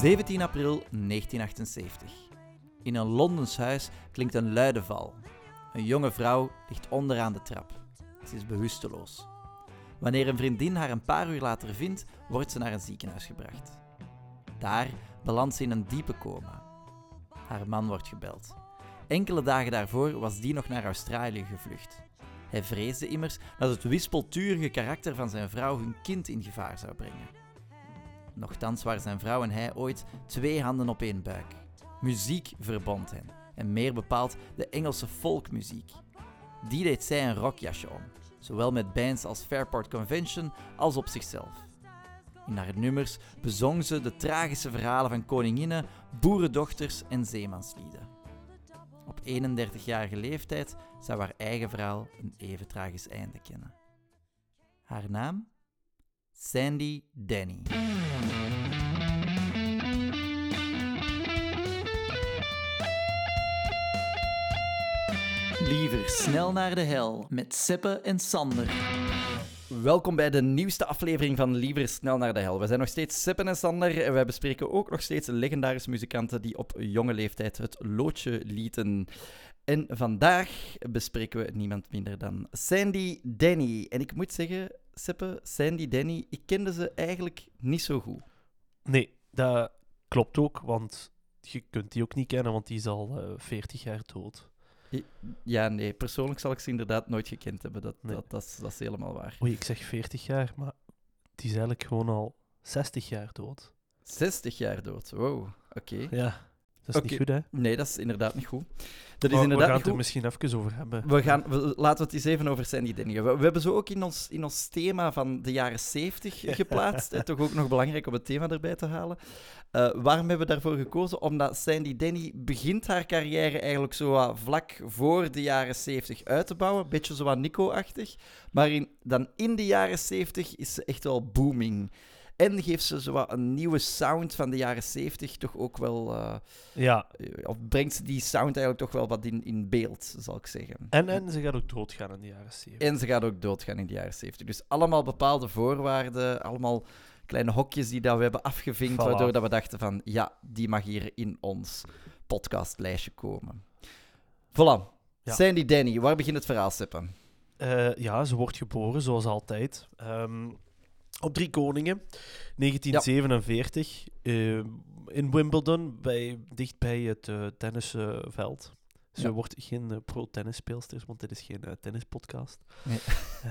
17 april 1978. In een Londens huis klinkt een luide val. Een jonge vrouw ligt onderaan de trap. Ze is bewusteloos. Wanneer een vriendin haar een paar uur later vindt, wordt ze naar een ziekenhuis gebracht. Daar belandt ze in een diepe coma. Haar man wordt gebeld. Enkele dagen daarvoor was die nog naar Australië gevlucht. Hij vreesde immers dat het wispelturige karakter van zijn vrouw hun kind in gevaar zou brengen. Nochtans waren zijn vrouw en hij ooit twee handen op één buik. Muziek verbond hen, en meer bepaald de Engelse folkmuziek. Die deed zij een rockjasje om, zowel met bands als Fairport Convention als op zichzelf. In haar nummers bezong ze de tragische verhalen van koninginnen, boerendochters en zeemanslieden. Op 31-jarige leeftijd zou haar eigen verhaal een even tragisch einde kennen. Haar naam? Sandy Denny. Liever snel naar de hel met Seppe en Sander. Welkom bij de nieuwste aflevering van Liever snel naar de hel. We zijn nog steeds Seppe en Sander en wij bespreken ook nog steeds legendarische muzikanten die op jonge leeftijd het loodje lieten. En vandaag bespreken we niemand minder dan Sandy Denny. En ik moet zeggen, Seppe, Sandy Denny, ik kende ze eigenlijk niet zo goed. Nee, dat klopt ook, want je kunt die ook niet kennen, want die is al eh 40 jaar dood. Ja, nee, persoonlijk zal ik ze inderdaad nooit gekend hebben. Dat, Nee. dat, dat, is, dat is helemaal waar. Oei, ik zeg 40 jaar, maar die is eigenlijk gewoon al 60 jaar dood. 60 jaar dood, wow, oké. Ja, dat is Oké. niet goed, hè? Nee, dat is inderdaad niet goed. Dat is inderdaad we gaan het er misschien even over hebben. We gaan, we- laten we het eens even over Sandy Denny hebben. We, we hebben zo ook in ons, in ons thema van de jaren 70 geplaatst. en toch ook nog belangrijk om het thema erbij te halen. Eh, waarom hebben we daarvoor gekozen? Omdat Sandy Denny begint haar carrière eigenlijk zo wat vlak voor de jaren 70 uit te bouwen. Beetje zo wat Nico-achtig. Maar in, dan in de jaren 70 is ze echt wel booming. En geeft ze zo wat een nieuwe sound van de jaren 70 toch ook wel... eh, Ja, of brengt ze die sound eigenlijk toch wel wat in, in beeld, zal ik zeggen. en, en ze gaat ook doodgaan in de jaren 70. En ze gaat ook doodgaan in de jaren 70. Dus allemaal bepaalde voorwaarden, allemaal kleine hokjes die dat we hebben afgevinkt, Voilà. waardoor dat we dachten van, ja, die mag hier in ons podcastlijstje komen. Voilà. Ja. Sandy Denny, waar begint het verhaal, Seppen? Eh, ja, ze wordt geboren, zoals altijd. Ehm, op Drie Koningen, 1947, eh, in Wimbledon, bij, dicht bij het eh, tennisveld. Ze Ja. wordt geen eh, pro-tennisspeelster, want dit is geen eh, tennispodcast. Nee.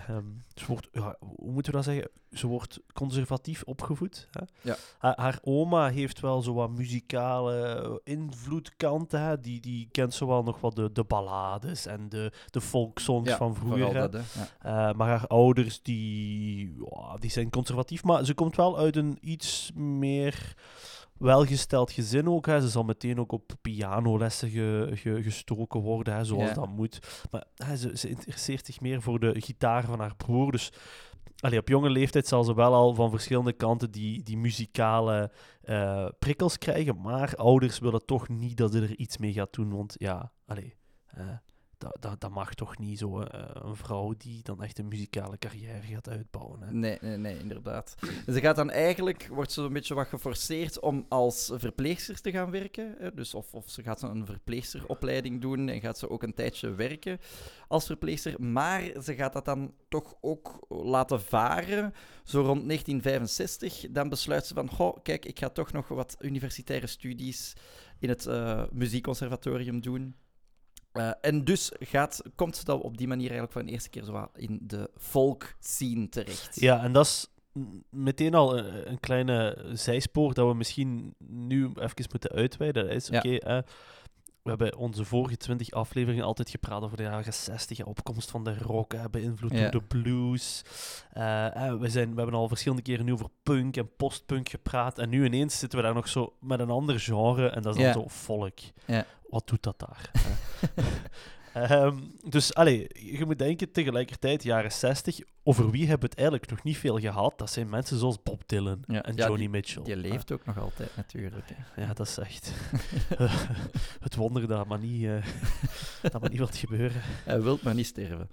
Ehm, ze wordt, ja, hoe moeten we dat zeggen? Ze wordt conservatief opgevoed. Hè? Ja. Haar, haar oma heeft wel zo wat muzikale invloedkanten. Hè? Die, die kent zo wel nog wat de, de ballades en de, de folksongs van vroeger. dat. Eh, maar haar ouders die, die zijn conservatief. Maar ze komt wel uit een iets meer welgesteld gezin ook. Hè. Ze zal meteen ook op pianolessen ge, ge- gestoken worden, hè, zoals dat moet. Maar hè, ze, ze interesseert zich meer voor de gitaar van haar broer. Dus allee, op jonge leeftijd zal ze wel al van verschillende kanten die, die muzikale eh, prikkels krijgen. Maar ouders willen toch niet dat ze er iets mee gaat doen. Want ja, allee, eh, dat, dat, dat mag toch niet zo. eh, een vrouw die dan echt een muzikale carrière gaat uitbouwen. Hè. Nee, nee, nee, inderdaad. Ze gaat dan eigenlijk, wordt ze een beetje wat geforceerd om als verpleegster te gaan werken. Hè? Dus of, of ze gaat een verpleegsteropleiding doen en gaat ze ook een tijdje werken als verpleegster. Maar ze gaat dat dan toch ook laten varen. Zo rond 1965, dan besluit ze van, goh, kijk, ik ga toch nog wat universitaire studies in het eh, muziekconservatorium doen. Eh, en dus gaat, komt ze dan op die manier eigenlijk voor de eerste keer zo in de folk scene terecht. Ja, en dat is meteen al een, een kleine zijspoor dat we misschien nu even moeten uitweiden. Dat is Ja. oké. hè, we hebben onze vorige twintig afleveringen altijd gepraat over de jaren 60, ja, opkomst van de rock, hè, beïnvloed Ja. door de blues. Eh, eh, we, zijn, we hebben al verschillende keren nu over punk en postpunk gepraat. En nu ineens zitten we daar nog zo met een ander genre en dat is dan Ja. zo volk. Ja. Wat doet dat daar? Ehm, dus allee, je moet denken, tegelijkertijd, jaren 60, over wie hebben we het eigenlijk nog niet veel gehad? Dat zijn mensen zoals Bob Dylan Ja, en ja, Joni Mitchell. Die leeft ook nog altijd, natuurlijk. hè. Ja, dat is echt het wonder dat maar niet, eh, dat maar niet wilt gebeuren. Hij wil maar niet sterven.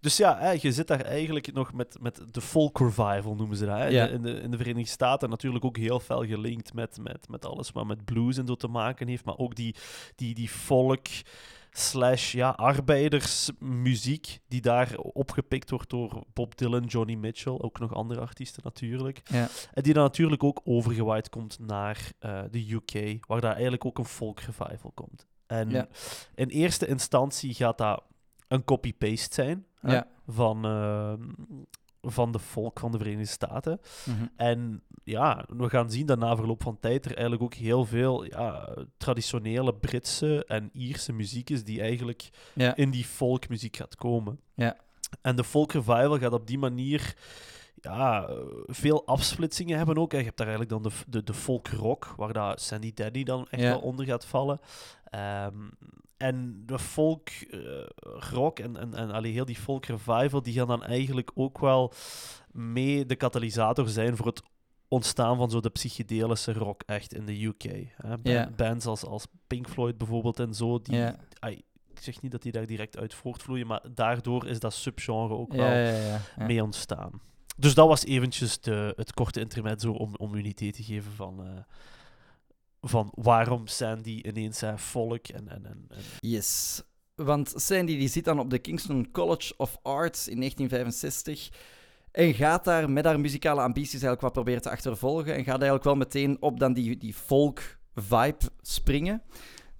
Dus ja, hè, je zit daar eigenlijk nog met, met de folk revival, noemen ze dat. Hè? In, de, in de Verenigde Staten natuurlijk ook heel fel gelinkt met, met, met alles wat met blues en zo te maken heeft. Maar ook die, die, die folk slash ja, arbeidersmuziek die daar opgepikt wordt door Bob Dylan, Johnny Mitchell, ook nog andere artiesten natuurlijk. Ja. En die dan natuurlijk ook overgewaaid komt naar eh, de UK, waar daar eigenlijk ook een folk revival komt. En Ja. in eerste instantie gaat dat een copy-paste zijn Ja. van, ehm, van de volk van de Verenigde Staten. Mhm. En ja, we gaan zien dat na verloop van tijd er eigenlijk ook heel veel ja, traditionele Britse en Ierse muziek is die eigenlijk Ja. in die folkmuziek gaat komen. Ja. En de folk revival gaat op die manier ja, veel afsplitsingen hebben ook. Je hebt daar eigenlijk dan de, de, de folk rock, waar dat Sandy Daddy dan echt wel onder gaat vallen. Ehm, en de folk eh, rock en, en, en allee, heel die folk revival, die gaan dan eigenlijk ook wel mee de katalysator zijn voor het ontstaan van zo de psychedelische rock echt in de UK. Hè. Bands als, als Pink Floyd bijvoorbeeld en zo, die, ai, ik zeg niet dat die daar direct uit voortvloeien, maar daardoor is dat subgenre ook wel Ja, ja, ja, ja. mee ontstaan. Dus dat was eventjes de, het korte intermezzo om, om u een idee te geven van, eh, van waarom Sandy ineens zei volk en... en, en, en Yes. Want Sandy die zit dan op de Kingston College of Arts in 1965 en gaat daar met haar muzikale ambities eigenlijk wat proberen te achtervolgen en gaat eigenlijk wel meteen op dan die, die folk-vibe springen.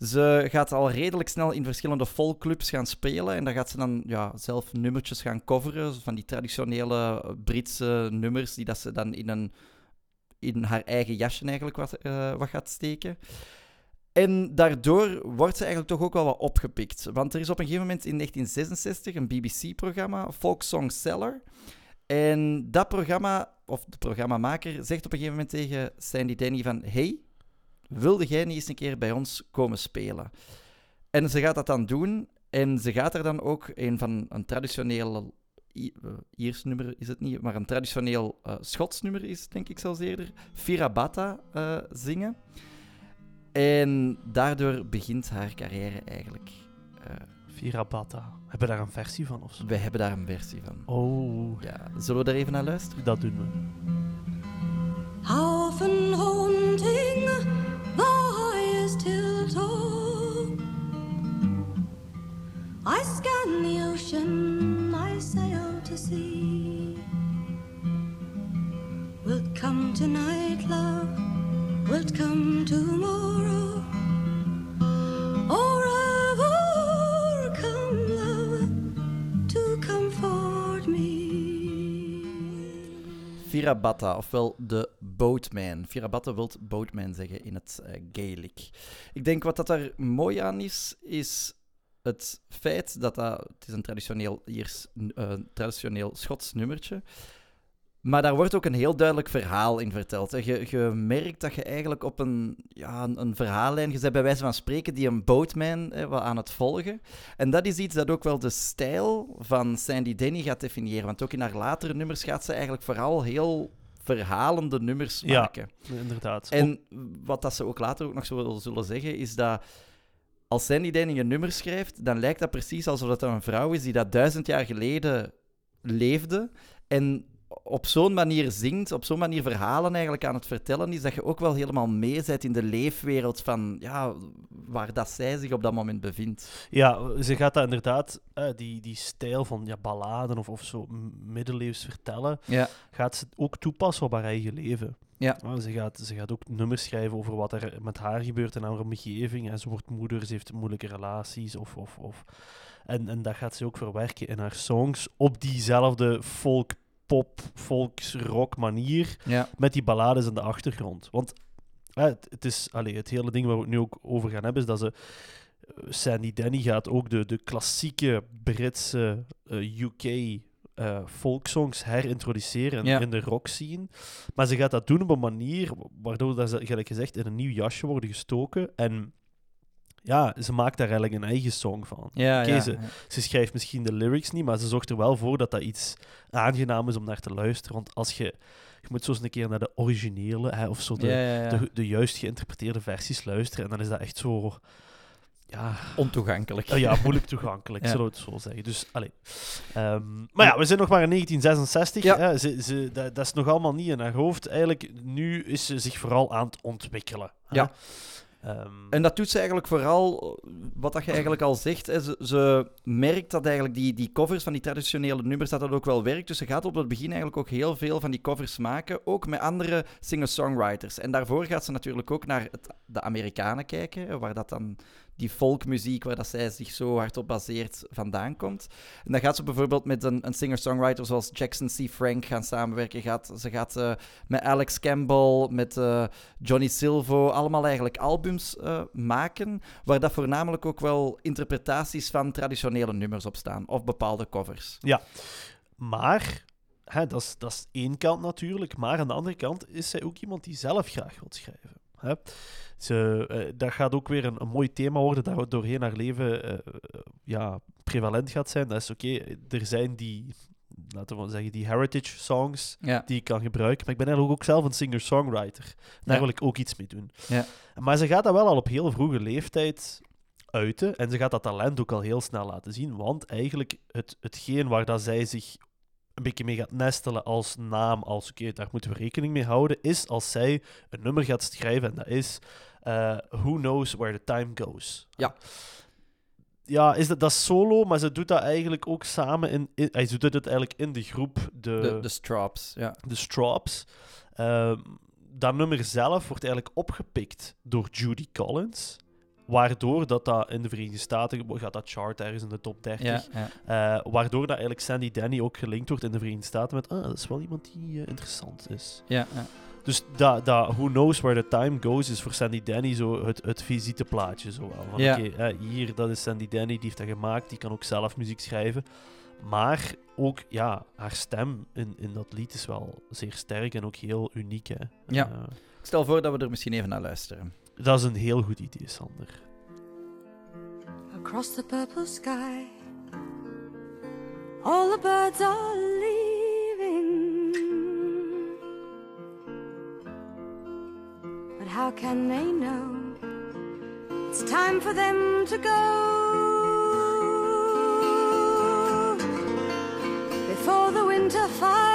Ze gaat al redelijk snel in verschillende folkclubs gaan spelen en daar gaat ze dan ja, zelf nummertjes gaan coveren, van die traditionele Britse nummers die dat ze dan in, een, in haar eigen jasje eigenlijk wat, eh, wat gaat steken. En daardoor wordt ze eigenlijk toch ook wel wat opgepikt. Want er is op een gegeven moment in 1966 een BBC-programma, Folk Song Seller. En dat programma, of de programmamaker, zegt op een gegeven moment tegen Sandy Denny van... Hey, wilde jij niet eens een keer bij ons komen spelen? En ze gaat dat dan doen. En ze gaat er dan ook een van een traditioneel... Eh, Iers nummer is het niet, maar een traditioneel eh, Schots nummer is het, denk ik zelfs eerder. Firabata eh, zingen. En daardoor begint haar carrière eigenlijk. Eh, Virabata. Hebben we daar een versie van of zo? wij hebben daar een versie van. Oh, Ja, zullen we er even naar luisteren? dat doen we. Haunting the highest hilltop I scan the ocean, I sail to sea Wilt come tonight, love, wilt come tomorrow Or ever come, love, to comfort me Firabata, ofwel de boatman. Firabata wil boatman zeggen in het eh, Gaelic. Ik denk wat dat daar mooi aan is, is het feit dat dat... Het is een traditioneel, Iers, eh, traditioneel Schots nummertje. Maar daar wordt ook een heel duidelijk verhaal in verteld. hè. Je, je merkt dat je eigenlijk op een, ja, een, een verhaallijn... Je bent bij wijze van spreken die een boatman hè, wat aan het volgen. En dat is iets dat ook wel de stijl van Sandy Denny gaat definiëren. Want ook in haar latere nummers gaat ze eigenlijk vooral heel verhalende nummers Ja. maken. Inderdaad. En wat dat ze ook later ook nog zo zullen zeggen, is dat als Sandy Denny een nummer schrijft, dan lijkt dat precies alsof dat een vrouw is die dat duizend jaar geleden leefde en op zo'n manier zingt, op zo'n manier verhalen eigenlijk aan het vertellen is, dat je ook wel helemaal mee bent in de leefwereld van ja, waar dat zij zich op dat moment bevindt. Ja, ze gaat dat inderdaad, eh, die, die stijl van ja, balladen of, of zo middeleeuws vertellen, Ja, gaat ze ook toepassen op haar eigen leven. Ja. ze, gaat, ze gaat ook nummers schrijven over wat er met haar gebeurt in haar omgeving. En ze wordt moeder, ze heeft moeilijke relaties. Of, of, of. En, en dat gaat ze ook verwerken in haar songs op diezelfde folk, pop, folks, rock manier. ja, Met die ballades in de achtergrond. Want eh, het, het is, allee, het hele ding waar we het nu ook over gaan hebben, is dat ze. eh, Sandy Denny gaat ook de, de klassieke Britse eh, UK eh folksongs herintroduceren Ja. in de rock scene. Maar ze gaat dat doen op een manier waardoor dat ze, gelijk gezegd, in een nieuw jasje worden gestoken. En ja, ze maakt daar eigenlijk een eigen song van. Ja, ja, ze- ja. Ze schrijft misschien de lyrics niet, maar ze zorgt er wel voor dat dat iets aangenaam is om naar te luisteren. Want als je... Je moet zo eens een keer naar de originele, hè, of zo de, de, de juist geïnterpreteerde versies luisteren. En dan is dat echt zo... Ja, Ontoegankelijk. oh ja moeilijk toegankelijk, zullen we het zo zeggen. Dus, allee. Ehm, maar ja, we zijn nog maar in 1966. Ja. Hè. Ze, ze, dat, dat is nog allemaal niet in haar hoofd. Eigenlijk, nu is ze zich vooral aan het ontwikkelen. hè. Ja. Ehm, En dat doet ze eigenlijk vooral, wat dat je eigenlijk al zegt, ze, ze merkt dat eigenlijk die, die covers van die traditionele nummers, dat dat ook wel werkt. Dus ze gaat op het begin eigenlijk ook heel veel van die covers maken, ook met andere singer-songwriters. En daarvoor gaat ze natuurlijk ook naar het, de Amerikanen kijken, waar dat dan die folkmuziek, waar dat zij zich zo hard op baseert, vandaan komt. En dan gaat ze bijvoorbeeld met een, een singer-songwriter zoals Jackson C. Frank gaan samenwerken. Gaat, ze gaat eh, met Alex Campbell, met eh, Johnny Silvo, allemaal eigenlijk albums eh, maken, waar dat voornamelijk ook wel interpretaties van traditionele nummers op staan, of bepaalde covers. Maar, hè, dat, is, dat is één kant natuurlijk, maar aan de andere kant is zij ook iemand die zelf graag wil schrijven. Hè. Ze, eh, dat gaat ook weer een, een mooi thema worden dat doorheen haar leven eh, eh, ja, prevalent gaat zijn. Dat is oké, er zijn die, laten we zeggen, die heritage songs Ja. die ik kan gebruiken, maar ik ben eigenlijk ook zelf een singer-songwriter. Daar Ja. wil ik ook iets mee doen. Ja. Maar ze gaat dat wel al op heel vroege leeftijd uiten. En ze gaat dat talent ook al heel snel laten zien. Want eigenlijk het, hetgeen waar dat zij zich een beetje mee gaat nestelen als naam, als oké, daar moeten we rekening mee houden, is als zij een nummer gaat schrijven. En dat is eh, Who Knows Where the Time Goes. Ja. Ja, is dat, dat solo, maar ze doet dat eigenlijk ook samen in... in ze doet het eigenlijk in de groep, de, De, de Strops, ja. de Strops. Ehm, dat nummer zelf wordt eigenlijk opgepikt door Judy Collins. Waardoor dat, dat in de Verenigde Staten gaat dat chart ergens in de top 30. ja, ja. Eh, waardoor dat eigenlijk Sandy Denny ook gelinkt wordt in de Verenigde Staten met ah, dat is wel iemand die eh, interessant is. ja, ja. Dus dat, dat Who Knows Where the Time Goes is voor Sandy Denny zo het, het visiteplaatje. Zo wel. Van, Ja. hier, dat is Sandy Denny, die heeft dat gemaakt, die kan ook zelf muziek schrijven. Maar ook, ja, haar stem in, in dat lied is wel zeer sterk en ook heel uniek. Hè. Ja. Eh, Ik stel voor dat we er misschien even naar luisteren. Dat is een heel goed idee, Sander. across the purple sky. All the birds are leaving. But how can they know? It's time for them to go. Before the winter fire,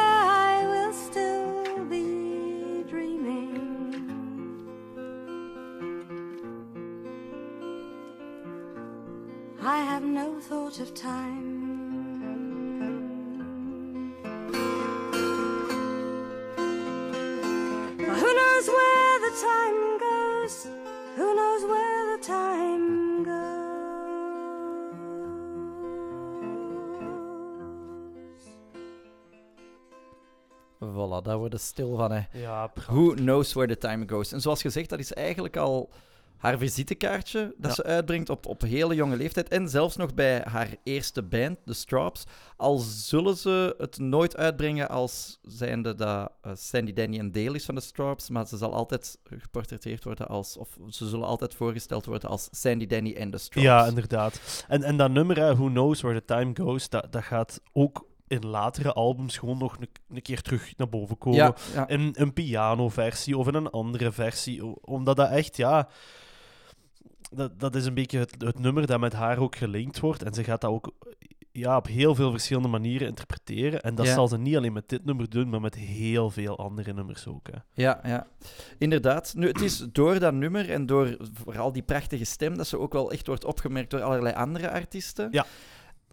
Stil van, hè. Ja, Who knows where the time goes? En zoals gezegd, dat is eigenlijk al haar visitekaartje dat Ja. ze uitbrengt op, op hele jonge leeftijd. En zelfs nog bij haar eerste band, de Strops. Al zullen ze het nooit uitbrengen als zijnde dat eh, Sandy Denny een deel is van de Strops. Maar ze zal altijd geportretteerd worden als... Of ze zullen altijd voorgesteld worden als Sandy Denny en de Strops. Ja, inderdaad. En, en dat nummer, Who Knows Where the Time Goes, dat, dat gaat ook in latere albums gewoon nog een, een keer terug naar boven komen. ja, ja. In een pianoversie of in een andere versie. Omdat dat echt, ja... Dat, dat is een beetje het, het nummer dat met haar ook gelinkt wordt. En ze gaat dat ook ja, op heel veel verschillende manieren interpreteren. En dat Ja. zal ze niet alleen met dit nummer doen, maar met heel veel andere nummers ook. Hè. Ja, ja, inderdaad. Nu, het is door dat nummer en door vooral die prachtige stem dat ze ook wel echt wordt opgemerkt door allerlei andere artiesten. Ja.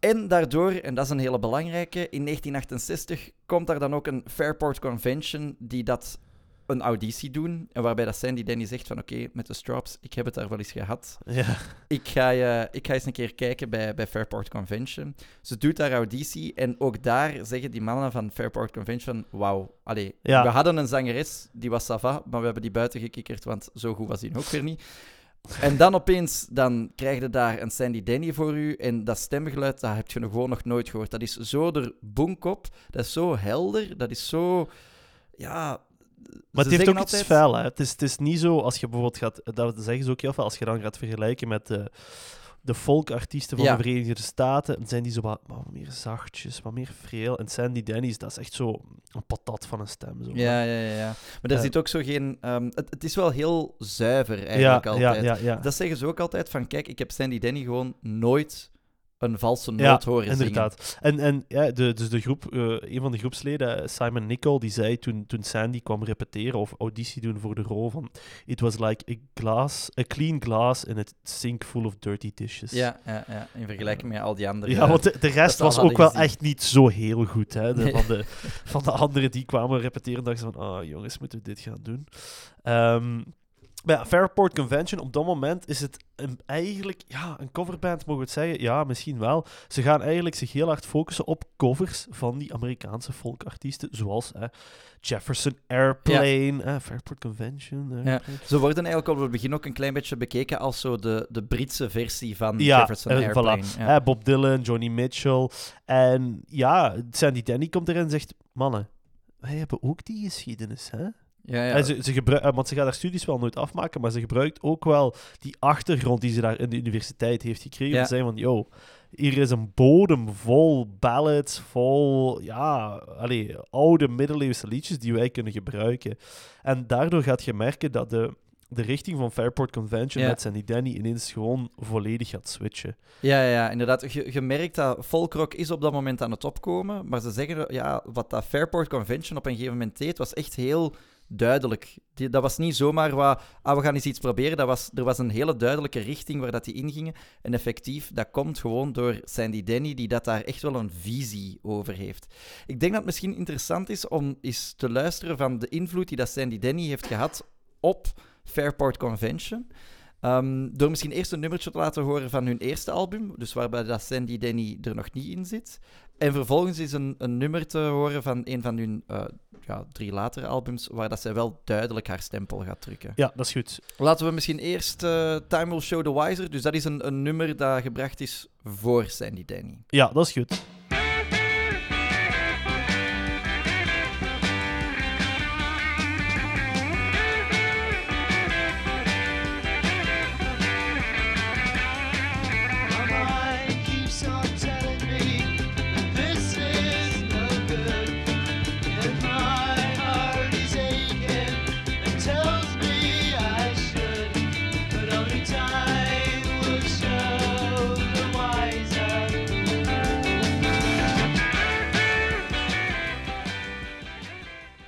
En daardoor, en dat is een hele belangrijke, in 1968 komt daar dan ook een Fairport Convention die dat een auditie doen. En waarbij dat Sandy Denny zegt van oké, met de Strops, ik heb het daar wel eens gehad. Ja. Ik ga, je, ik ga eens een keer kijken bij, bij Fairport Convention. Ze doet daar auditie en ook daar zeggen die mannen van Fairport Convention wauw, allee, Ja. we hadden een zangeres, die was sava, maar we hebben die buiten gekikkerd, want zo goed was die ook weer niet. En dan opeens, dan krijg je daar een Sandy Denny voor u en dat stemgeluid, dat heb je nog gewoon nog nooit gehoord. Dat is zo er boenkop, dat is zo helder, dat is zo, ja, Maar het heeft ook iets vuil, hè. Het is, het is niet zo, als je bijvoorbeeld gaat... Dat zeggen ze ook heel veel, als je dan gaat vergelijken met de, de folkartiesten van Ja. de Verenigde Staten, zijn die zo wat, wat meer zachtjes, wat meer freel. En Sandy Denny's, dat is echt zo een patat van een stem. Zo. Ja, ja, ja. ja. Maar er Eh. zit ook zo geen... ehm, het, het is wel heel zuiver eigenlijk ja, altijd. ja. Dat zeggen ze ook altijd van, kijk, ik heb Sandy Denny gewoon nooit een valse noot Ja, horen zingen. Inderdaad. En, en ja, de, dus de groep, eh, een van de groepsleden, Simon Nicol, die zei toen, toen Sandy kwam repeteren of auditie doen voor de rol van It was like a glass, a clean glass in a sink full of dirty dishes. Ja, ja, ja, in vergelijking met al die andere... Ja, want de, de rest was ook wel echt niet zo heel goed. Hè? De, Nee. van, de, van de anderen die kwamen repeteren, dachten ze van, ah jongens, moeten we dit gaan doen? Ehm, maar ja, Fairport Convention, op dat moment is het een, eigenlijk, ja, een coverband, mogen we het zeggen? Ja, misschien wel. Ze gaan eigenlijk zich heel hard focussen op covers van die Amerikaanse folkartiesten, zoals hè, Jefferson Airplane, hè, Fairport Convention. Ja. Ze worden eigenlijk op het begin ook een klein beetje bekeken als zo de, de Britse versie van Ja, Jefferson eh, Airplane. voilà. Ja. Hè, Bob Dylan, Johnny Mitchell. En ja, Sandy Denny komt erin en zegt: Mannen, wij hebben ook die geschiedenis. Hè? Ja, ja. En ze, ze gebruik, eh, want ze gaat haar studies wel nooit afmaken, maar ze gebruikt ook wel die achtergrond die ze daar in de universiteit heeft gekregen. Ja. Te zeggen van, yo, hier is een bodem vol ballads, vol, ja, allee, oude middeleeuwse liedjes die wij kunnen gebruiken. En daardoor gaat je merken dat de, de richting van Fairport Convention Ja. met Sandy Denny ineens gewoon volledig gaat switchen. Ja, ja, inderdaad. Je, je merkt dat folkrock is op dat moment aan het opkomen, maar ze zeggen, ja, wat dat Fairport Convention op een gegeven moment deed, was echt heel duidelijk. Dat was niet zomaar wat, ah, we gaan eens iets proberen. Dat was, er was een hele duidelijke richting waar dat die ingingen. En effectief, dat komt gewoon door Sandy Denny, die dat daar echt wel een visie over heeft. Ik denk dat het misschien interessant is om eens te luisteren van de invloed die dat Sandy Denny heeft gehad op Fairport Convention. Ehm, door misschien eerst een nummertje te laten horen van hun eerste album, dus waarbij dat Sandy Denny er nog niet in zit. En vervolgens is een, een nummer te horen van een van hun eh, ja, drie latere albums, waar dat zij wel duidelijk haar stempel gaat drukken. Ja, dat is goed. Laten we misschien eerst eh, Time Will Show the Wiser, dus dat is een, een nummer dat gebracht is voor Sandy Denny. Ja, dat is goed.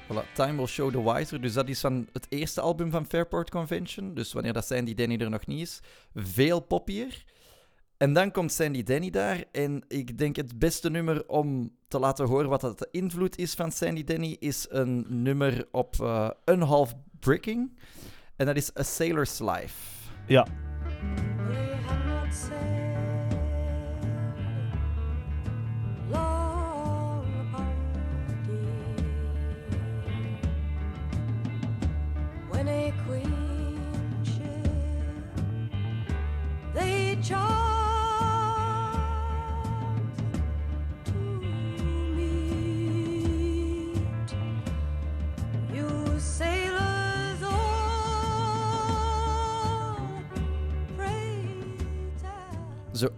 Voilà, Time Will Show the Wiser. Dus dat is van het eerste album van Fairport Convention. Dus wanneer dat Sandy Denny er nog niet is. Veel poppier. En dan komt Sandy Denny daar. En ik denk het beste nummer om te laten horen wat dat de invloed is van Sandy Denny, is een nummer op eh Unhalf Bricking. En dat is A Sailor's Life. Ja,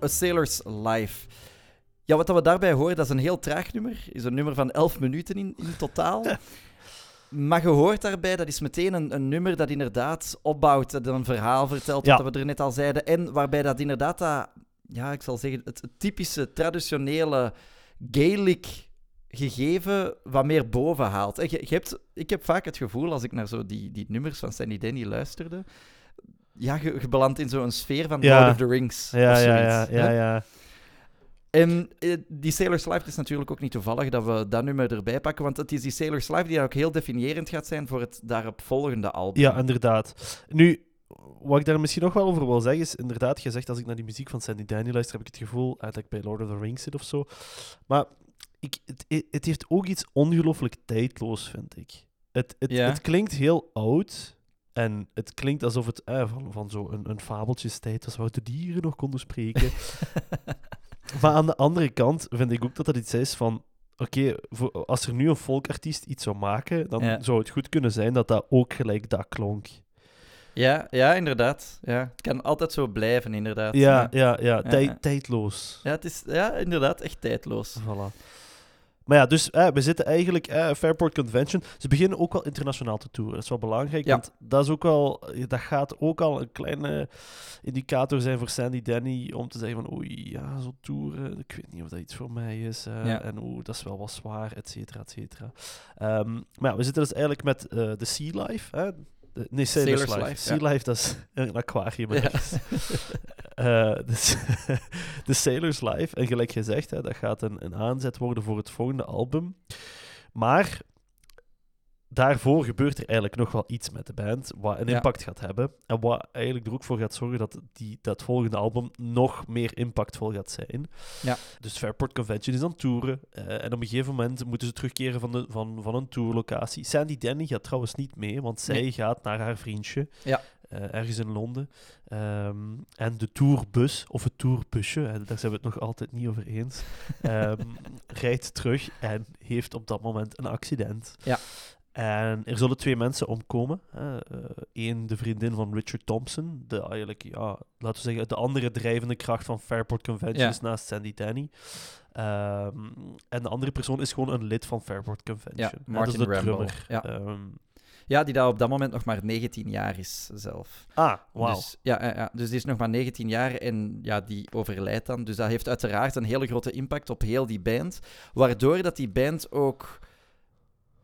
A Sailor's Life. Ja, wat we daarbij horen, dat is een heel traag nummer. is een nummer van 11 minuten in, in totaal. Maar je hoort daarbij, dat is meteen een, een nummer dat inderdaad opbouwt, dat een verhaal vertelt, Ja. wat we er net al zeiden. En waarbij dat inderdaad dat, ja, ik zal zeggen, het, typische, traditionele Gaelic gegeven wat meer boven haalt. En Je, je hebt, ik heb vaak het gevoel, als ik naar zo die, die nummers van Sandy Denny luisterde, ja, je, je belandt in zo'n sfeer van Ja. Lord of the Rings. ja, of ja, zoiets, ja, ja, ja. En eh, die Sailor's Life is natuurlijk ook niet toevallig dat we dat nummer erbij pakken, want het is die Sailor's Life die ook heel definiërend gaat zijn voor het daarop volgende album. Ja, inderdaad. Nu, wat ik daar misschien nog wel over wil zeggen, is inderdaad, je zegt als ik naar die muziek van Sandy Denny luister, heb ik het gevoel eh, dat ik bij Lord of the Rings zit of zo. Maar ik, het, het heeft ook iets ongelooflijk tijdloos, vind ik. Het, het, Ja. het klinkt heel oud. En het klinkt alsof het eh, van, van zo'n een, een fabeltjestijd was waar de dieren nog konden spreken. maar aan de andere kant vind ik ook dat dat iets is van... oké, als er nu een folkartiest iets zou maken, dan Ja. zou het goed kunnen zijn dat dat ook gelijk dat klonk. Ja, ja, inderdaad. Ja. Het kan altijd zo blijven, inderdaad. Ja, ja, ja. tijdloos. Ja, het is ja, inderdaad echt tijdloos. Voilà. Maar ja, dus eh, we zitten eigenlijk, eh, Fairport Convention, ze beginnen ook wel internationaal te toeren. Dat is wel belangrijk, Ja. want dat, is ook wel, dat gaat ook al een kleine indicator zijn voor Sandy Denny om te zeggen van oei, ja, zo toeren, ik weet niet of dat iets voor mij is. eh, Ja. En oeh, dat is wel wat zwaar, et cetera, et cetera. Ehm, maar ja, we zitten dus eigenlijk met eh, de Sea Life, hè? Nee, Sailor's, Sailor's Life. Life, sea. Life, dat is een aquarium. Eh, dus, de Sailor's Life. En gelijk gezegd, hè, dat gaat een, een aanzet worden voor het volgende album. Maar daarvoor gebeurt er eigenlijk nog wel iets met de band, wat een Ja. impact gaat hebben. En wat eigenlijk er ook voor gaat zorgen dat die, dat volgende album nog meer impactvol gaat zijn. Ja. Dus Fairport Convention is aan het toeren. eh, en op een gegeven moment moeten ze terugkeren van, de, van, van een tourlocatie. Sandy Denny gaat trouwens niet mee, want zij Nee. gaat naar haar vriendje. Ja. Eh, ergens in Londen. Ehm, en de tourbus, of het tourbusje, hè, daar zijn we het nog altijd niet over eens, ehm, rijdt terug en heeft op dat moment een accident. Ja. En er zullen twee mensen omkomen. Eén, de vriendin van Richard Thompson, de eigenlijk, ja, laten we zeggen, de andere drijvende kracht van Fairport Conventions naast Sandy Denny. Ehm, en de andere persoon is gewoon een lid van Fairport Convention. Ja, Martin dat is de drummer. Ja. Ja, die daar op dat moment nog maar 19 jaar is zelf. ah, wauw. Dus, ja, ja, dus die is nog maar 19 jaar en ja, die overlijdt dan. Dus dat heeft uiteraard een hele grote impact op heel die band. Waardoor dat die band ook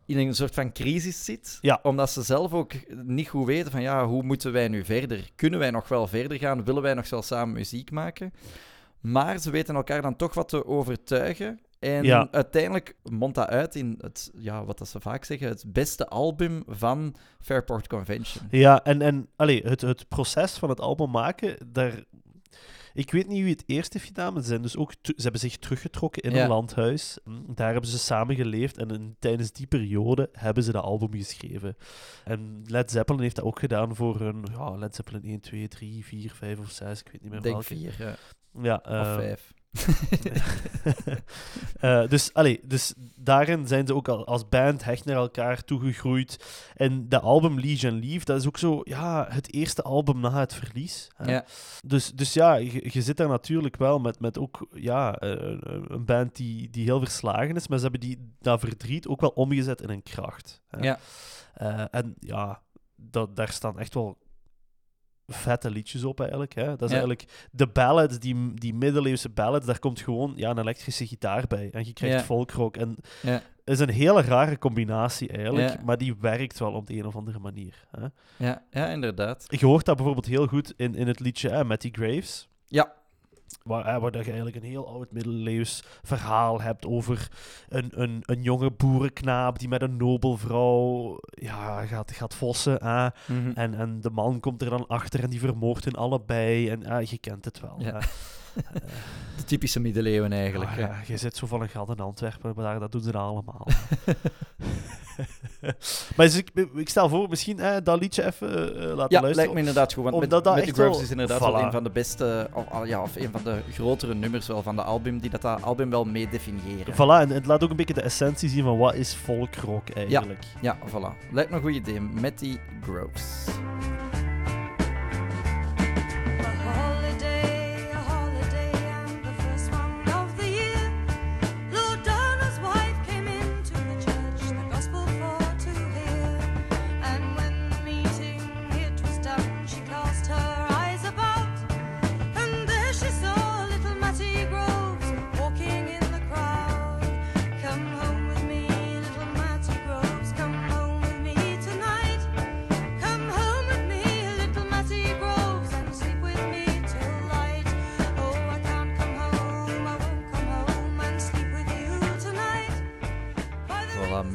in een soort van crisis zit. Ja. Omdat ze zelf ook niet goed weten van ja, hoe moeten wij nu verder? Kunnen wij nog wel verder gaan? Willen wij nog wel samen muziek maken? Maar ze weten elkaar dan toch wat te overtuigen. En uiteindelijk mondt dat uit in het, ja, wat dat ze vaak zeggen, het beste album van Fairport Convention. Ja, en, en allee, het, het proces van het album maken, daar... Ik weet niet wie het eerst heeft ze, zijn dus ook ze hebben zich teruggetrokken in een landhuis. Hm, daar hebben ze samen geleefd en in, tijdens die periode hebben ze dat album geschreven. En Led Zeppelin heeft dat ook gedaan voor een ja, Led Zeppelin 1, 2, 3, 4, 5 of 6, ik weet niet meer Denk welke. 4, ja. ja of ehm, 5. Eh, dus, allee, dus daarin zijn ze ook al als band hecht naar elkaar toegegroeid. En de album Legion Leave, dat is ook zo ja, het eerste album na het verlies. Ja. Dus, dus ja, je, zit daar natuurlijk wel met, met ook ja, eh, een band die, die heel verslagen is. Maar ze hebben die, dat verdriet ook wel omgezet in een kracht. Ja. Eh, en ja, dat, daar staan echt wel vette liedjes op eigenlijk. Hè. Dat is Ja. eigenlijk de ballads, die, die middeleeuwse ballads, daar komt gewoon ja, een elektrische gitaar bij. En je krijgt Ja. folkrock. En Ja. is een hele rare combinatie eigenlijk, maar die werkt wel op de een of andere manier. Hè. Ja, ja, inderdaad. Je hoort dat bijvoorbeeld heel goed in, in het liedje hè, Matty Graves. Ja, Waar, hè, waar dat je eigenlijk een heel oud middeleeuws verhaal hebt over een, een, een jonge boerenknaap die met een nobelvrouw ja, gaat, gaat vossen. hè. Mhm. En, en de man komt er dan achter en die vermoordt hun allebei. En je kent het wel. Ja. hè. de typische middeleeuwen eigenlijk. Ah, ja, je zit zo van een gat in Antwerpen, maar daar, dat doen ze allemaal. maar dus ik, ik stel voor, misschien eh, dat liedje even eh, laten Ja, luisteren. lijkt me inderdaad goed. Want met, dat met is inderdaad Voilà. wel een van de beste, of, ja, of een van de grotere nummers wel van de album, die dat, dat album wel mee definiëren. Voilà, en het laat ook een beetje de essentie zien van wat is folkrock eigenlijk. Ja, voilà. Lijkt me een goed idee. Met die Groves.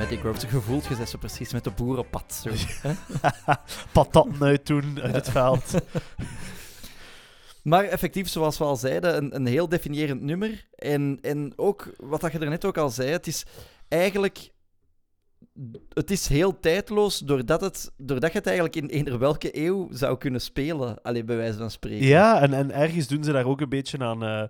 Met die Groves. Gevoeld je zo precies met de boerenpad. Zo. hè? Patatten uitdoen uit het veld. Maar effectief, zoals we al zeiden, een, een heel definiërend nummer. En, en ook, wat dat je er net ook al zei, het is eigenlijk... Het is heel tijdloos, doordat, het, doordat je het eigenlijk in eender welke eeuw zou kunnen spelen. Alleen bij wijze van spreken. Ja, en, en ergens doen ze daar ook een beetje aan. eh,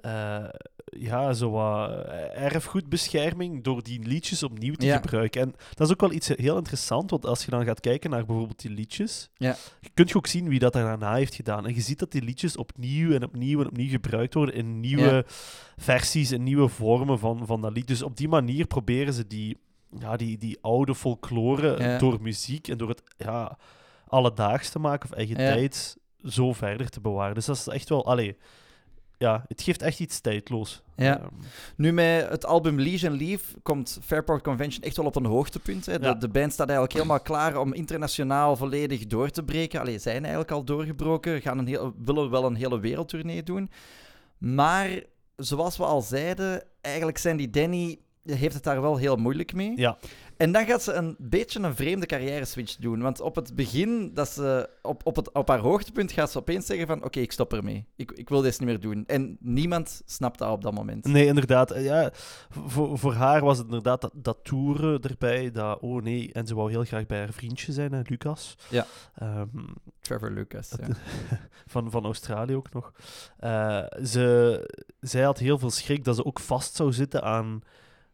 eh, ja, zo wat eh, erfgoedbescherming door die liedjes opnieuw te Ja. gebruiken. En dat is ook wel iets heel interessant, want als je dan gaat kijken naar bijvoorbeeld die liedjes, Ja. je ook zien wie dat daarna heeft gedaan. En je ziet dat die liedjes opnieuw en opnieuw en opnieuw gebruikt worden in nieuwe Ja. versies, in nieuwe vormen van, van dat lied. Dus op die manier proberen ze die, ja, die, die oude folklore door muziek en door het ja, alledaags te maken of eigen tijd zo verder te bewaren. Dus dat is echt wel... Allee, ja, het geeft echt iets tijdloos. Ja. Ehm, Nu met het album Legion Leave komt Fairport Convention echt wel op een hoogtepunt. Hè. De, Ja. de band staat eigenlijk helemaal klaar om internationaal volledig door te breken. Allee, zijn eigenlijk al doorgebroken, gaan een heel, willen wel een hele wereldtournee doen. Maar zoals we al zeiden, eigenlijk zijn die Danny heeft het daar wel heel moeilijk mee. ja, En dan gaat ze een beetje een vreemde carrière-switch doen. Want op het begin, dat ze op, op, het, op haar hoogtepunt, gaat ze opeens zeggen van... Oké, ik stop ermee. Ik, ik wil dit niet meer doen. En niemand snapt dat op dat moment. nee, inderdaad. Eh, Ja, voor, voor haar was het inderdaad dat, dat toeren erbij. Dat, oh nee, en ze wou heel graag bij haar vriendje zijn, hè, Lucas. Ja. Ehm, Trevor Lucas, ja. van, van Australië ook nog. Eh, ze, zij had heel veel schrik dat ze ook vast zou zitten aan...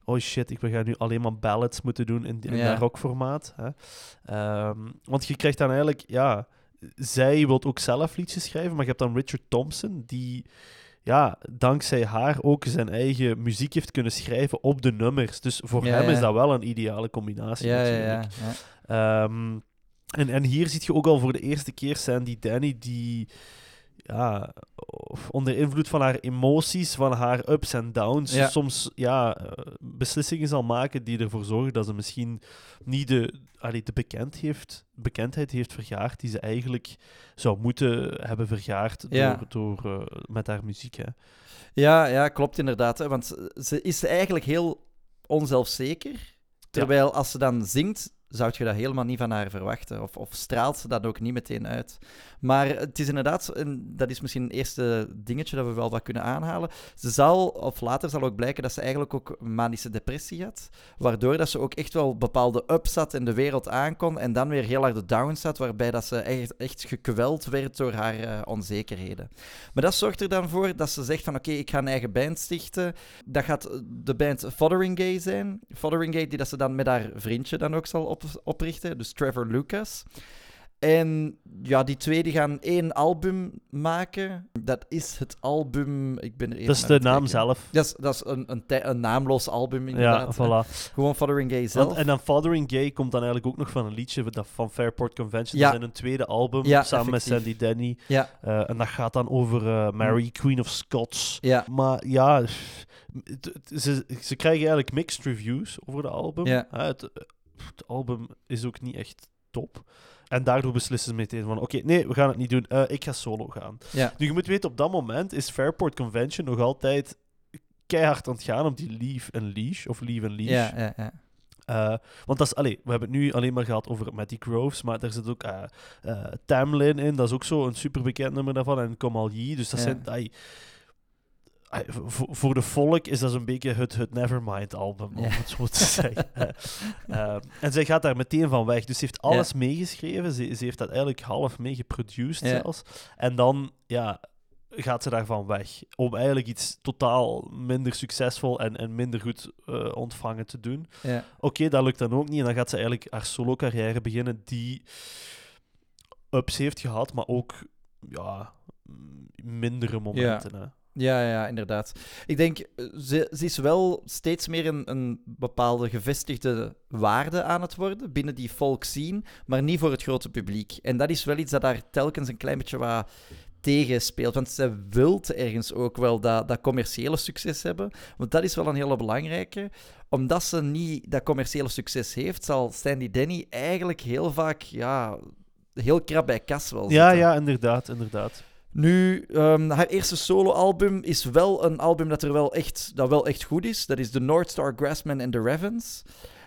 Oh shit, ik we gaan nu alleen maar ballads moeten doen in, in Ja. dat rockformaat. Hè. Ehm, want je krijgt dan eigenlijk... Ja, zij wil ook zelf liedjes schrijven, maar je hebt dan Richard Thompson, die... Ja, dankzij haar ook zijn eigen muziek heeft kunnen schrijven op de nummers. Dus voor Ja, hem is dat wel een ideale combinatie Ja, natuurlijk. ja. ja. Ehm, en, en hier zie je ook al voor de eerste keer Sandy Danny die ja, onder invloed van haar emoties, van haar ups en downs, Ja. soms ja, eh, beslissingen zal maken die ervoor zorgen dat ze misschien niet de, allee, de bekend heeft, bekendheid heeft vergaard die ze eigenlijk zou moeten hebben vergaard Ja. door, door, eh, met haar muziek. Hè. Ja, ja, klopt inderdaad. Hè, want ze is eigenlijk heel onzelfzeker. Terwijl als ze dan zingt, zou je dat helemaal niet van haar verwachten. Of, of straalt ze dat ook niet meteen uit. Maar het is inderdaad, en dat is misschien een eerste dingetje dat we wel wat kunnen aanhalen. Ze zal, of later zal ook blijken dat ze eigenlijk ook manische depressie had. Waardoor dat ze ook echt wel bepaalde ups had en de wereld aankon. En dan weer heel harde downs had, waarbij dat ze echt, echt gekweld werd door haar eh, onzekerheden. Maar dat zorgt er dan voor dat ze zegt van oké, ik ga een eigen band stichten. Dat gaat de band Fotheringay zijn. Fotheringay die dat ze dan met haar vriendje dan ook zal op, oprichten, dus Trevor Lucas. En ja, die twee die gaan één album maken. Dat is het album... Ik ben er Dat is de naam kijken. zelf. Dat is, dat is een, een, naamloos album, Ja, inderdaad. voilà. Gewoon Fotheringay zelf. Want, en dan Fathering Gay komt dan eigenlijk ook nog van een liedje van Fairport Convention. Ja. Dat is een tweede album, Ja, samen met. Sandy Denny. Ja, Eh, en dat gaat dan over eh, Mary, Queen of Scots. ja, Maar ja, ze, ze krijgen eigenlijk mixed reviews over de album. Ja. Hè, het, het album is ook niet echt top. En daardoor beslissen ze meteen van, oké, nee, we gaan het niet doen. Eh, ik ga solo gaan. ja. Nu, je moet weten, op dat moment is Fairport Convention nog altijd keihard aan het gaan op die Leave and Leash, of Leave and Leash. Ja, ja, ja. Eh, want dat is, allee, we hebben het nu alleen maar gehad over Matty Groves, maar er zit ook eh, Tamlin in, dat is ook zo een superbekend nummer daarvan, en Komal Yi, dus dat Ja. zijn... voor, voor de volk is dat zo'n beetje het, het Nevermind-album, om Ja. het zo te zeggen. Eh, en zij gaat daar meteen van weg, dus ze heeft alles meegeschreven, ze, ze heeft dat eigenlijk half mee geproduced Ja. zelfs, en dan, ja gaat ze daarvan weg. Om eigenlijk iets totaal minder succesvol en, en minder goed eh, ontvangen te doen. ja. Oké, dat lukt dan ook niet. En dan gaat ze eigenlijk haar solo-carrière beginnen die ups heeft gehad, maar ook ja, mindere momenten. Hè. Ja, ja, inderdaad. Ik denk, eh, ze, ze is wel steeds meer een, een bepaalde gevestigde waarde aan het worden binnen die folk scene, maar niet voor het grote publiek. En dat is wel iets dat daar telkens een klein beetje wat tegen speelt. Want ze wilt ergens ook wel dat, dat commerciële succes hebben. Want dat is wel een hele belangrijke. Omdat ze niet dat commerciële succes heeft, zal Sandy Denny eigenlijk heel vaak ja, heel krap bij kas wel Ja, zitten. ja, inderdaad, inderdaad. Nu, ehm, haar eerste soloalbum is wel een album dat er wel echt, dat wel echt goed is. Dat is The North Star Grassman and the Ravens.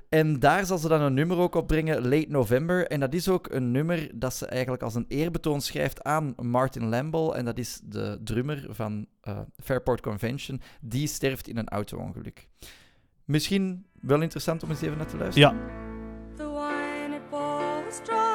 En daar zal ze dan een nummer ook op brengen, Late November. En dat is ook een nummer dat ze eigenlijk als een eerbetoon schrijft aan Martin Lamble. En dat is de drummer van eh, Fairport Convention. Die sterft in een auto-ongeluk. Misschien wel interessant om eens even naar te luisteren. Ja, The wine it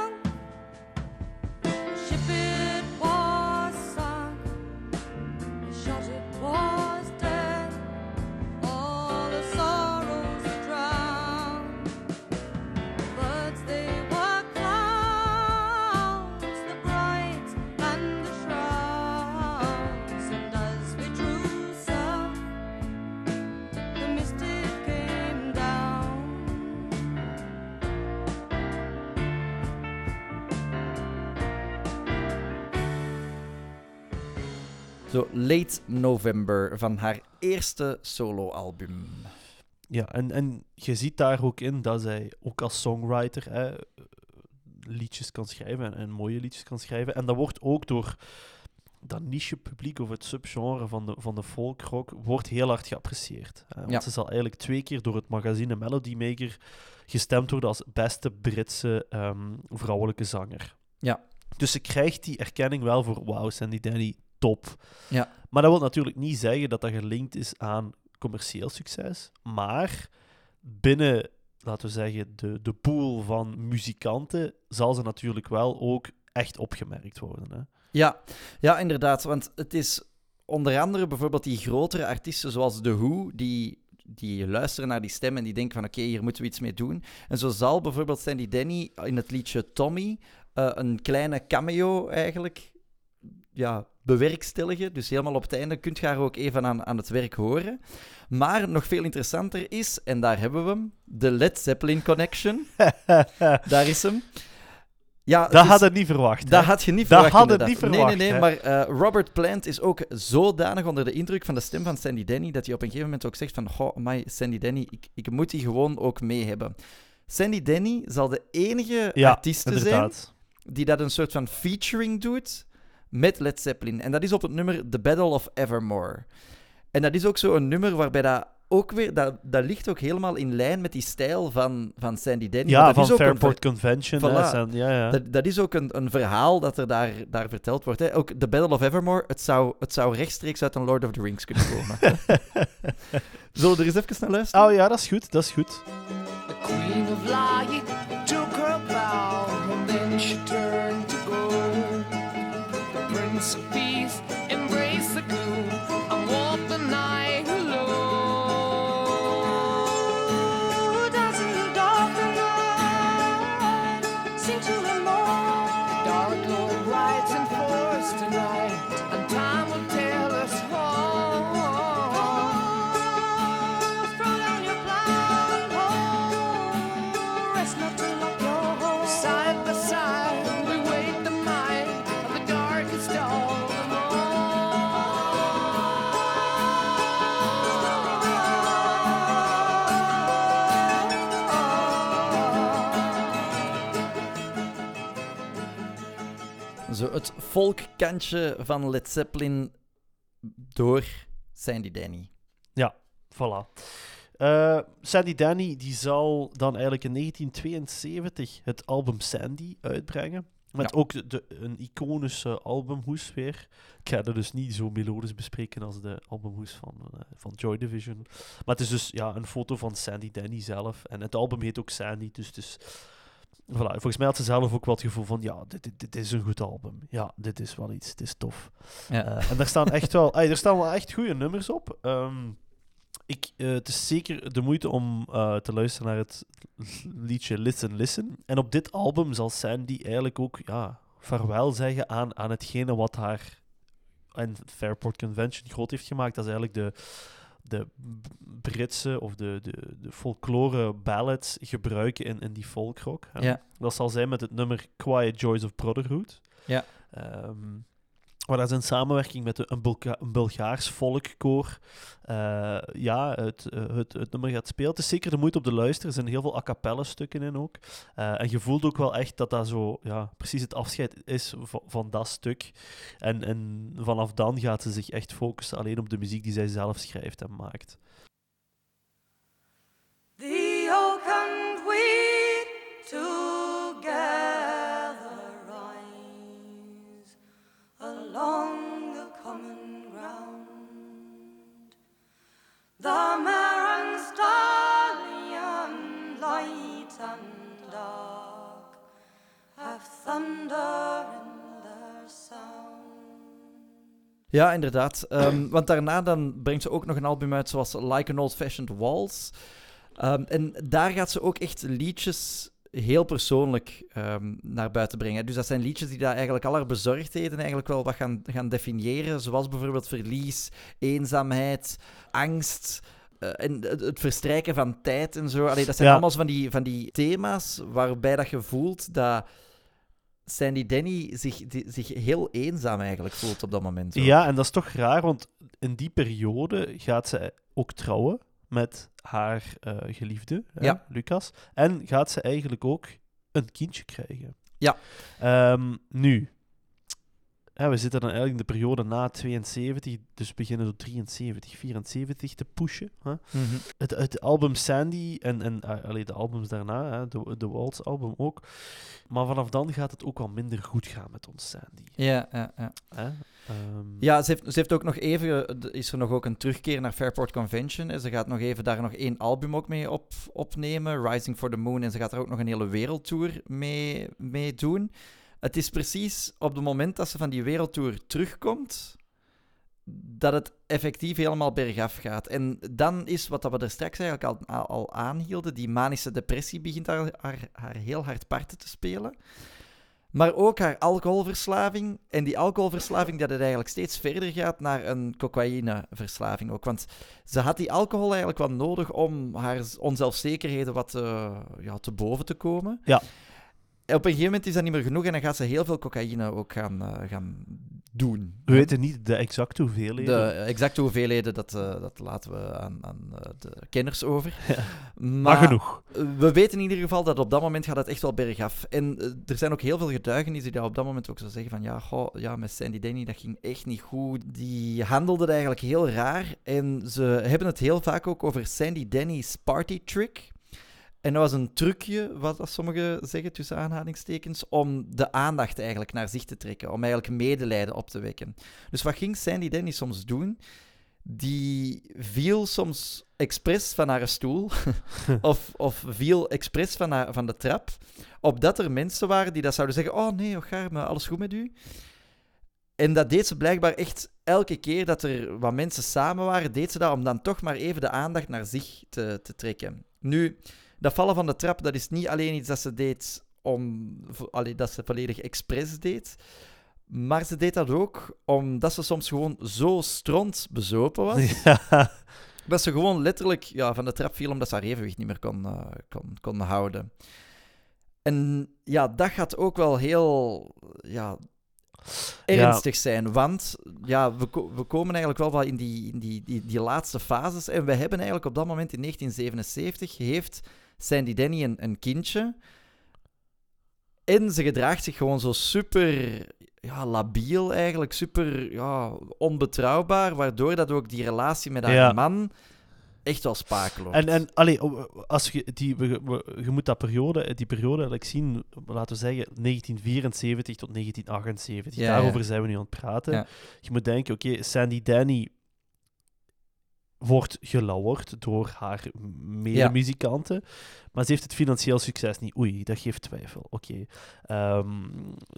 Zo Late November van haar eerste soloalbum. Ja, en, en je ziet daar ook in dat zij ook als songwriter hè, liedjes kan schrijven en, en mooie liedjes kan schrijven. En dat wordt ook door dat niche-publiek of het subgenre van de, van de folkrock wordt heel hard geapprecieerd. Hè, want Ja. ze zal eigenlijk twee keer door het magazine Melody Maker gestemd worden als beste Britse ehm, vrouwelijke zanger. Ja. Dus ze krijgt die erkenning wel voor wauw, Sandy Denny, top. Ja. Maar dat wil natuurlijk niet zeggen dat dat gelinkt is aan commercieel succes. Maar binnen, laten we zeggen, de, de pool van muzikanten zal ze natuurlijk wel ook echt opgemerkt worden. Hè? Ja, ja, inderdaad. Want het is onder andere bijvoorbeeld die grotere artiesten zoals The Who, die, die luisteren naar die stem en die denken van oké, hier moeten we iets mee doen. En zo zal bijvoorbeeld Sandy Denny in het liedje Tommy eh, een kleine cameo eigenlijk ja, bewerkstelligen. Dus helemaal op het einde kunt je haar ook even aan, aan het werk horen. Maar nog veel interessanter is, en daar hebben we hem, de Led Zeppelin Connection. Daar is hem. Ja, dat dus- had ik niet verwacht. dat hè? had je niet Dat verwacht. hadden inderdaad. niet Nee, nee, verwacht, nee. Maar eh, Robert Plant is ook zodanig onder de indruk van de stem van Sandy Denny dat hij op een gegeven moment ook zegt van goh, my Sandy Denny, ik, ik moet die gewoon ook mee hebben. Sandy Denny zal de enige ja, artiest zijn die dat een soort van featuring doet met Led Zeppelin. En dat is op het nummer The Battle of Evermore. En dat is ook zo een nummer waarbij dat ook weer, dat, dat ligt ook helemaal in lijn met die stijl van, van Sandy Denny. Ja, dat van is ook een Fairport Convention. Voilà. zijn- ja, ja. dat, dat is ook een, een verhaal dat er daar, daar verteld wordt. Hè. Ook The Battle of Evermore, het zou, het zou rechtstreeks uit een Lord of the Rings kunnen komen. Zullen we er eens even naar luisteren? Oh ja, dat is goed, dat is goed. The Queen of Light took her vow, and then she turned Folkkantje van Led Zeppelin door Sandy Denny. Voilà. Eh, Sandy Danny die zal dan eigenlijk in 1972 het album Sandy uitbrengen. Met Ja. ook de, de- een iconische albumhoes weer. Ik ga dat dus niet zo melodisch bespreken als de albumhoes van, eh, van Joy Division. Maar het is dus ja, een foto van Sandy Danny zelf. En het album heet ook Sandy, dus het is... Voilà. Volgens mij had ze zelf ook wel het gevoel van, ja, dit, dit, dit is een goed album. Ja, dit is wel iets, het is tof. Ja. Eh, en daar staan echt wel, er staan wel echt goede nummers op. Ehm, ik, eh, het is zeker de moeite om eh, te luisteren naar het liedje Listen, Listen. En op dit album zal Sandy eigenlijk ook ja, vaarwel zeggen aan, aan hetgene wat haar en Fairport Convention groot heeft gemaakt. Dat is eigenlijk de, de Britse of de, de, de folklore ballads gebruiken in, in die folkrock. Ja. Dat zal zijn met het nummer Quiet Joys of Brotherhood. Ja. Ehm, waar dat is in samenwerking met een, een Bulgaars volkkoor eh, ja, het, eh, het, het nummer gaat spelen. Het is zeker de moeite op de luisteren. Er zijn heel veel a cappella stukken in ook. Eh, en je voelt ook wel echt dat dat zo ja, precies het afscheid is van, van dat stuk. En, en vanaf dan gaat ze zich echt focussen alleen op de muziek die zij zelf schrijft en maakt. The The mare and stallion, light and dark, have thunder in their sound. Ja, inderdaad. Ehm, want daarna dan brengt ze ook nog een album uit zoals Like an Old Fashioned Waltz. Ehm, en daar gaat ze ook echt liedjes heel persoonlijk ehm, naar buiten brengen. Dus dat zijn liedjes die daar eigenlijk al haar bezorgdheden eigenlijk wel wat gaan, gaan definiëren. Zoals bijvoorbeeld verlies, eenzaamheid, angst... eh, en het, verstrijken van tijd en zo. Allee, dat zijn Ja. allemaal van die, van die thema's waarbij dat je voelt dat Sandy Denny zich, die- zich heel eenzaam eigenlijk voelt op dat moment. Ja, en dat is toch raar, want in die periode gaat ze ook trouwen met haar eh, geliefde, hè, Ja. Lucas. En gaat ze eigenlijk ook een kindje krijgen. Ja. Ehm, nu, we zitten dan eigenlijk in de periode na 72, dus we beginnen zo 73, 74 te pushen. Hè. Mhm. Het, het album Sandy en, en allee, de albums daarna, hè, de, de Waltz album ook. Maar vanaf dan gaat het ook wel minder goed gaan met ons Sandy. Ja, ja, ja. Hè? Ehm, Ja, ze heeft, ze heeft ook nog even, is er nog ook een terugkeer naar Fairport Convention. En ze gaat nog even daar nog één album ook mee op, opnemen, Rising for the Moon. En ze gaat er ook nog een hele wereldtour mee, mee doen. Het is precies op het moment dat ze van die wereldtour terugkomt, dat het effectief helemaal bergaf gaat. En dan is, wat we er straks eigenlijk al, al aanhielden, die manische depressie begint haar, haar, heel hard parten te spelen. Maar ook haar alcoholverslaving. En die alcoholverslaving dat het eigenlijk steeds verder gaat naar een cocaïneverslaving ook. Want ze had die alcohol eigenlijk wel nodig om haar onzelfzekerheden wat eh, ja, te boven te komen. Ja. Op een gegeven moment is dat niet meer genoeg en dan gaat ze heel veel cocaïne ook gaan, eh, gaan doen. We weten niet de exacte hoeveelheden. De exacte hoeveelheden, dat, eh, dat laten we aan, aan eh, de kenners over. Ja. Maar, Maar genoeg. we weten in ieder geval dat op dat moment gaat het echt wel bergaf. En er zijn ook heel veel getuigenissen die dat op dat moment ook zo zeggen van ja, goh, ja, met Sandy Denny, dat ging echt niet goed. Die handelden eigenlijk heel raar. En ze hebben het heel vaak ook over Sandy Denny's party trick. En dat was een trucje, wat dat sommigen zeggen tussen aanhalingstekens, om de aandacht eigenlijk naar zich te trekken. Om eigenlijk medelijden op te wekken. Dus wat ging Sandy Denny soms doen? Die viel soms expres van haar stoel, of, of viel expres van, haar, van de trap, opdat er mensen waren die dat zouden zeggen: Oh nee, gaar, maar alles goed met u? En dat deed ze blijkbaar echt elke keer dat er wat mensen samen waren, deed ze dat om dan toch maar even de aandacht naar zich te, te trekken. Nu, dat vallen van de trap, dat is niet alleen iets dat ze deed om, allee, dat ze volledig expres deed, maar ze deed dat ook omdat ze soms gewoon zo stront bezopen was. Ja. Dat ze gewoon letterlijk ja, van de trap viel omdat ze haar evenwicht niet meer kon, eh, kon, kon houden. En ja, dat gaat ook wel heel ja, ernstig zijn. Want ja, we, ko- we komen eigenlijk wel wat in, die, in die, die, die laatste fases. En we hebben eigenlijk op dat moment in 1977 heeft Sandy Denny een, een kindje. En ze gedraagt zich gewoon zo super ja, labiel eigenlijk, super ja, onbetrouwbaar, waardoor dat ook die relatie met haar Ja. man echt wel spakel wordt. En, en allee, als je, die, je moet dat periode, die periode eigenlijk zien, laten we zeggen 1974 tot 1978. Ja, Daarover zijn we nu aan het praten. Je moet denken, oké, Sandy Danny wordt gelauwerd door haar medemuzikanten, maar ze heeft het financieel succes niet. Oei, dat geeft twijfel. Oké. Ehm,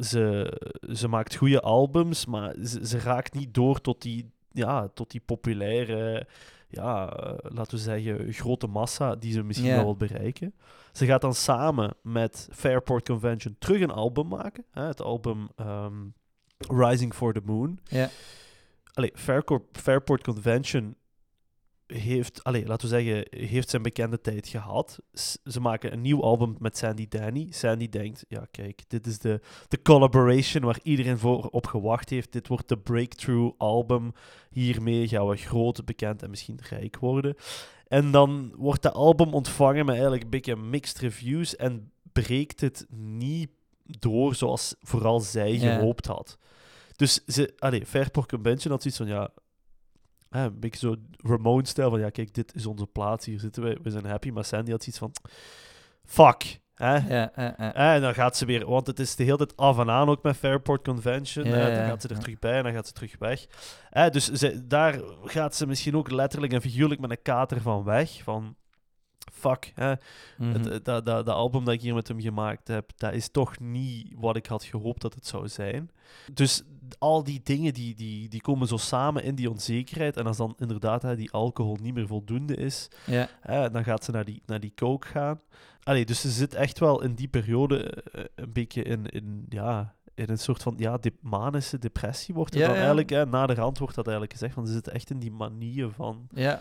ze, ze maakt goede albums, maar ze, ze raakt niet door tot die, ja, tot die populaire ja, eh, laten we zeggen, grote massa die ze misschien wel wil bereiken. Ze gaat dan samen met Fairport Convention terug een album maken. Hè, het album ehm, Rising for the Moon. Ja. Allee, Fairport, Fairport Convention heeft, allee, laten we zeggen, heeft zijn bekende tijd gehad. S- ze maken een nieuw album met Sandy Danny. Sandy denkt, ja kijk, dit is de, de collaboration waar iedereen voor op gewacht heeft. Dit wordt de breakthrough album. Hiermee gaan we groot, bekend en misschien rijk worden. En dan wordt dat album ontvangen met eigenlijk een beetje mixed reviews en breekt het niet door zoals vooral zij gehoopt had. Dus ze, allee, Fairport Convention had zoiets van, ja, hè, een beetje zo Ramone-stijl van, ja, kijk, dit is onze plaats, hier zitten we, we zijn happy. Maar Sandy had zoiets van, fuck, hè. Ja, ja, ja. Eh, En dan gaat ze weer, want het is de hele tijd af en aan ook met Fairport Convention. Ja, eh, dan ja, gaat ze er terug bij en dan gaat ze terug weg. Eh, dus ze, daar gaat ze misschien ook letterlijk en figuurlijk met een kater van weg. Van fuck, hè. Mhm. Het- dat, dat, dat album dat ik hier met hem gemaakt heb, dat is toch niet wat ik had gehoopt dat het zou zijn. Dus al die dingen die, die, die komen zo samen in die onzekerheid. En als dan inderdaad hè, die alcohol niet meer voldoende is, ja. hè, dan gaat ze naar die, naar die coke gaan. Allee, dus ze zit echt wel in die periode eh, een beetje in, in, ja, in een soort van ja, de, manische depressie wordt er Ja, dan ja. eigenlijk. Hè, na de rand wordt dat eigenlijk gezegd, want ze zit echt in die manier van... Ja,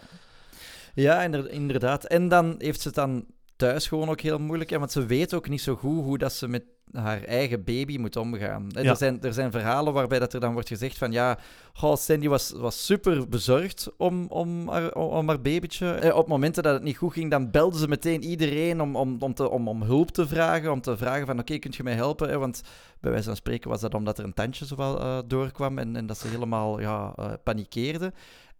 ja inder- inderdaad. En dan heeft ze het dan thuis gewoon ook heel moeilijk. Hè, want ze weet ook niet zo goed hoe dat ze met haar eigen baby moet omgaan. Ja. Er, zijn, er zijn verhalen waarbij dat er dan wordt gezegd van ja, goh, Sandy was, was super bezorgd om, om, haar, om haar babytje. Eh, Op momenten dat het niet goed ging, dan belde ze meteen iedereen om, om, om, te, om, om hulp te vragen. Om te vragen van oké, kunt je mij helpen? Want bij wijze van spreken was dat omdat er een tandje zowel eh, doorkwam en, en dat ze helemaal ja, eh, panikeerde.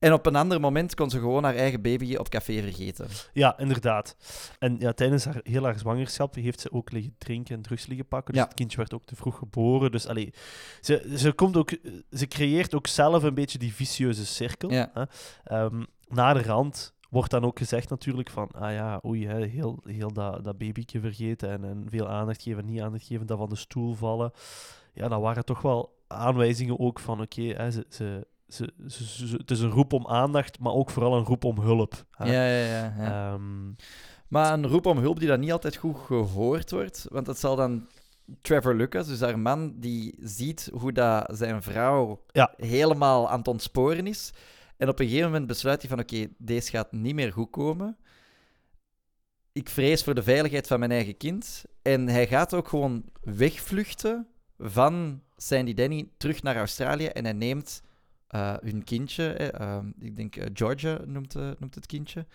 En op een ander moment kon ze gewoon haar eigen baby op café vergeten. Ja, inderdaad. En ja, tijdens haar, heel haar zwangerschap heeft ze ook liggen drinken en drugs liggen pakken. Dus Ja. het kindje werd ook te vroeg geboren. Dus allee, ze, ze, komt ook, ze creëert ook zelf een beetje die vicieuze cirkel. Ja. Hè? Ehm, na de rand wordt dan ook gezegd natuurlijk van, ah ja, oei, hè, heel, heel dat, dat babytje vergeten en, en veel aandacht geven, niet aandacht geven, dat van de stoel vallen. Ja, dan waren toch wel aanwijzingen ook van, oké, ze, ze, ze, ze, ze- het is een roep om aandacht, maar ook vooral een roep om hulp. hè. Ja, ja, ja. ja. Ehm, Maar een roep om hulp die dan niet altijd goed gehoord wordt. Want dat zal dan Trevor Lucas, dus haar man, die ziet hoe dat zijn vrouw Ja. helemaal aan het ontsporen is. En op een gegeven moment besluit hij van oké, deze gaat niet meer goed komen. Ik vrees voor de veiligheid van mijn eigen kind. En hij gaat ook gewoon wegvluchten van Sandy Denny terug naar Australië. En hij neemt eh, hun kindje, eh, ehm, ik denk eh, Georgia noemt, eh, noemt het kindje.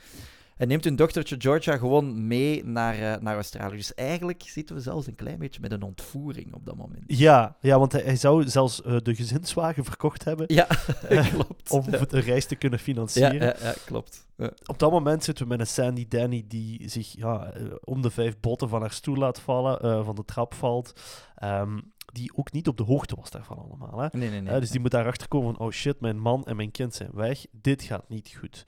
Hij neemt hun dochtertje Georgia gewoon mee naar, naar Australië. Dus eigenlijk zitten we zelfs een klein beetje met een ontvoering op dat moment. Ja, ja want hij, hij zou zelfs de gezinswagen verkocht hebben Ja, klopt. om ja. de reis te kunnen financieren. ja, ja, klopt. Ja. Op dat moment zitten we met een Sandy Danny die zich ja, om de vijf botten van haar stoel laat vallen, van de trap valt. Ehm, die ook niet op de hoogte was daarvan allemaal. Hè? Nee, nee, nee. Dus die moet daarachter komen van, oh shit, mijn man en mijn kind zijn weg. Dit gaat niet goed.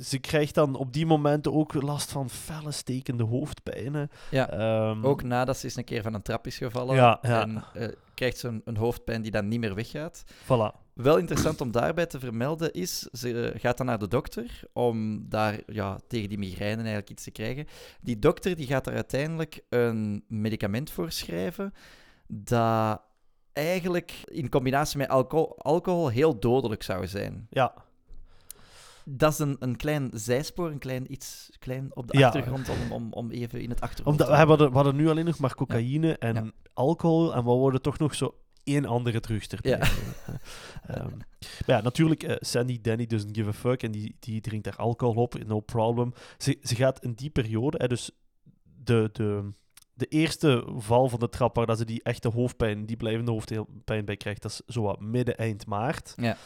Ze krijgt dan op die momenten ook last van felle stekende hoofdpijnen. Ja. Ehm, Ook nadat ze eens een keer van een trap is gevallen. Ja, ja. En eh, krijgt ze een, een hoofdpijn die dan niet meer weggaat. Voilà. Wel interessant om daarbij te vermelden is, ze eh, gaat dan naar de dokter om daar ja, tegen die migraine eigenlijk iets te krijgen. Die dokter die gaat er uiteindelijk een medicament voor schrijven dat eigenlijk in combinatie met alcohol, alcohol heel dodelijk zou zijn. Ja, Dat is een, een klein zijspoor, een klein iets klein op de Ja. achtergrond, om, om, om even in het achtergrond omdat te we hadden, we hadden nu alleen nog maar cocaïne en Ja. alcohol. En we worden toch nog zo één andere erbij. Ja. Ehm, maar ja, natuurlijk, eh, Sandy Danny doesn't give a fuck en die, die drinkt daar alcohol op, no problem. Ze, ze gaat in die periode, hè, dus de, de, de eerste val van de trap waar dat ze die echte hoofdpijn, die blijvende hoofdpijn bij krijgt, dat is zo wat midden, eind maart. Ja.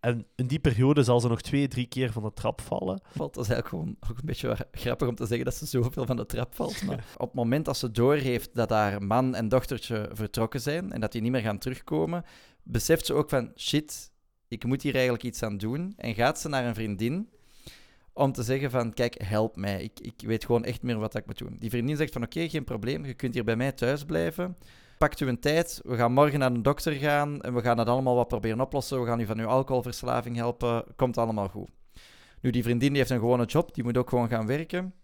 En in die periode zal ze nog twee, drie keer van de trap vallen. valt. Dat is eigenlijk gewoon ook een beetje grappig om te zeggen dat ze zoveel van de trap valt. Maar op het moment dat ze doorheeft dat haar man en dochtertje vertrokken zijn en dat die niet meer gaan terugkomen, beseft ze ook van shit, ik moet hier eigenlijk iets aan doen. En gaat ze naar een vriendin om te zeggen van kijk, help mij. Ik, ik weet gewoon echt meer wat ik moet doen. Die vriendin zegt van oké, geen probleem, je kunt hier bij mij thuis blijven. Pakt u een tijd, we gaan morgen naar een dokter gaan en we gaan het allemaal wat proberen oplossen. We gaan u van uw alcoholverslaving helpen. Komt allemaal goed. Nu, die vriendin die heeft een gewone job, die moet ook gewoon gaan werken.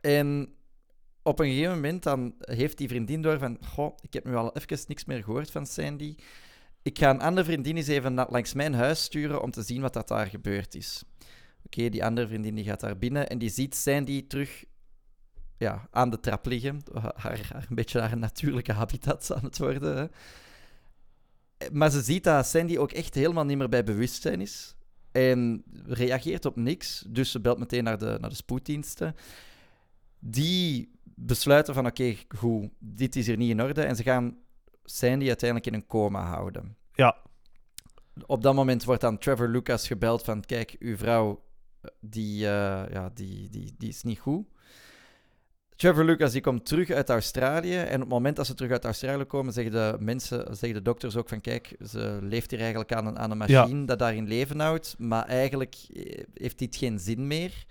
En op een gegeven moment dan heeft die vriendin door van, goh, ik heb nu al even niks meer gehoord van Sandy. Ik ga een andere vriendin eens even langs mijn huis sturen om te zien wat dat daar gebeurd is. Oké, die andere vriendin die gaat daar binnen en die ziet Sandy terug ja, aan de trap liggen. Haar, haar, een beetje haar natuurlijke habitat aan het worden. Hè. Maar ze ziet dat Sandy ook echt helemaal niet meer bij bewustzijn is. En reageert op niks. Dus ze belt meteen naar de, naar de spoeddiensten. Die besluiten van oké, goed, dit is hier niet in orde. En ze gaan Sandy uiteindelijk in een coma houden. Ja. Op dat moment wordt dan Trevor Lucas gebeld van kijk, uw vrouw die, eh, ja, die, die, die is niet goed. Trevor Lucas die komt terug uit Australië. En op het moment dat ze terug uit Australië komen, zeggen de mensen, zeggen de dokters ook van kijk, ze leeft hier eigenlijk aan een, aan een machine dat daarin leven houdt. Maar eigenlijk eh, heeft dit geen zin meer.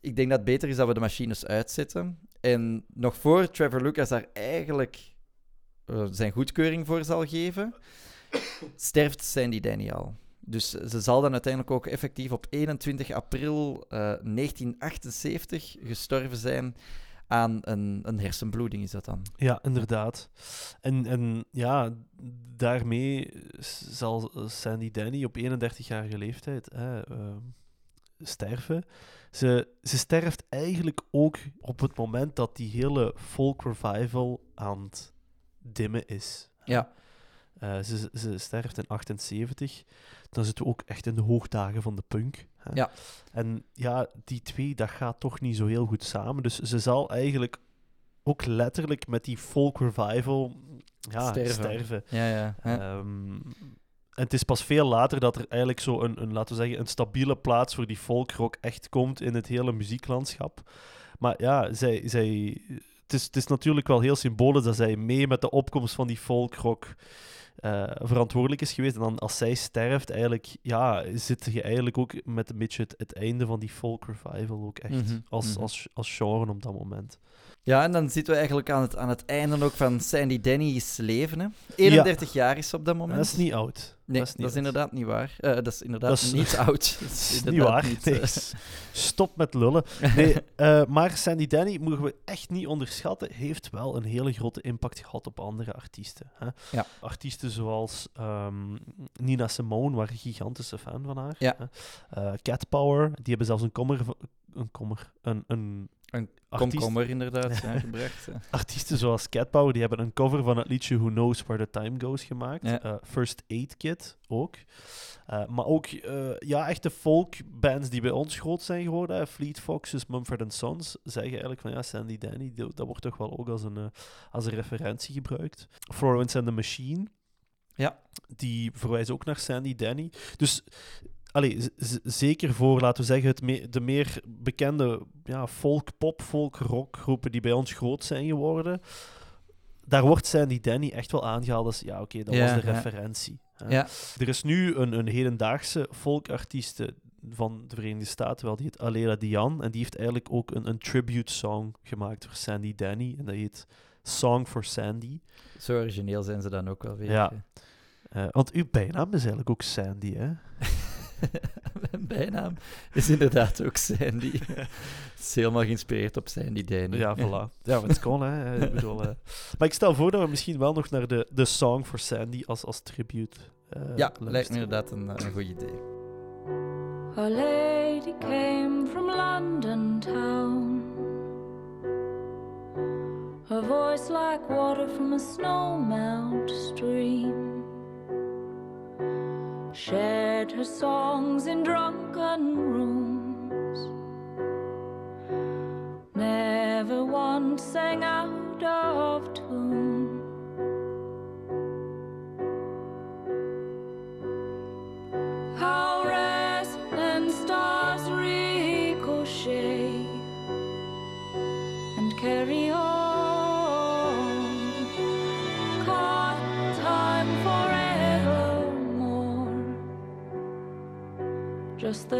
Ik denk dat het beter is dat we de machines uitzetten. En nog voor Trevor Lucas daar eigenlijk eh, zijn goedkeuring voor zal geven, sterft Sandy Danny al. Dus ze zal dan uiteindelijk ook effectief op 21 april eh, 1978 gestorven zijn aan een, een hersenbloeding, is dat dan? Ja, inderdaad. En, en ja, daarmee zal Sandy Danny op 31-jarige leeftijd hè, ehm, sterven. Ze, ze sterft eigenlijk ook op het moment dat die hele folk revival aan het dimmen is. Ja. Eh, ze, ze sterft in 78. Dan zitten we ook echt in de hoogdagen van de punk. Hè. Ja. En ja, die twee, dat gaat toch niet zo heel goed samen. Dus ze zal eigenlijk ook letterlijk met die folk revival ja, Sterven. sterven. Ja, ja. Ehm, en het is pas veel later dat er eigenlijk zo een, een, laten we zeggen, een stabiele plaats voor die folkrock echt komt in het hele muzieklandschap. Maar ja, zij, zij, het, is, het is natuurlijk wel heel symbolisch dat zij mee met de opkomst van die folkrock eh, verantwoordelijk is geweest. En dan als zij sterft, eigenlijk, ja, zit je eigenlijk ook met een beetje het, het einde van die folk revival ook echt Mhm, als, mhm. als, als genre op dat moment. Ja, en dan zitten we eigenlijk aan het, aan het einde ook van Sandy Denny's leven. Hè. 31 jaar is ze op dat moment. Dat is niet oud. Nee, dat is, niet oud. inderdaad niet waar. Eh, dat is inderdaad Dat is- niet oud. Dat Dat is niet waar. niet, Nee, eh, Stop met lullen. Nee, eh, maar Sandy Denny, mogen we echt niet onderschatten, heeft wel een hele grote impact gehad op andere artiesten. Hè? Ja. Artiesten zoals ehm, Nina Simone, waren een gigantische fan van haar. Ja. hè. Cat Power, die hebben zelfs een kommer... Een kommer... Een, een, Een komkommer inderdaad ja, gebracht. ja. Artiesten zoals Cat Power, die hebben een cover van het liedje Who Knows Where the Time Goes gemaakt. Ja. Eh, First Aid Kit ook. Eh, maar ook eh, ja, echte folkbands die bij ons groot zijn geworden. Fleet Foxes, Mumford Sons zeggen eigenlijk van ja, Sandy Danny, dat wordt toch wel ook als een, eh, als een referentie gebruikt. Florence and the Machine. Ja. Die verwijzen ook naar Sandy Danny. Dus allee, zeker voor, laten we zeggen, het me- de meer bekende ja, folk, pop, folk, rock groepen die bij ons groot zijn geworden. Daar wordt Sandy Danny echt wel aangehaald als, ja oké, dat Ja, was de ja. referentie. hè. Ja. Er is nu een, een hedendaagse folkartieste van de Verenigde Staten, wel, die heet Alela Dian. En die heeft eigenlijk ook een, een tribute song gemaakt voor Sandy Danny. En dat heet Song for Sandy. Zo origineel zijn ze dan ook wel weer. Ja. Eh, want uw bijnaam is eigenlijk ook Sandy, hè? Mijn bijnaam is inderdaad ook Sandy. Het is helemaal geïnspireerd op Sandy Danny. Ja, voilà. Ja, maar het kon, hè. Ik bedoel, eh. Maar ik stel voor dat we misschien wel nog naar de, de Song for Sandy als, als tribute eh Ja, lijkt me inderdaad een, een goed idee. A lady came from London town. Her voice like water from a snow-melt stream. Shared her songs in drunken rooms. Never once sang out of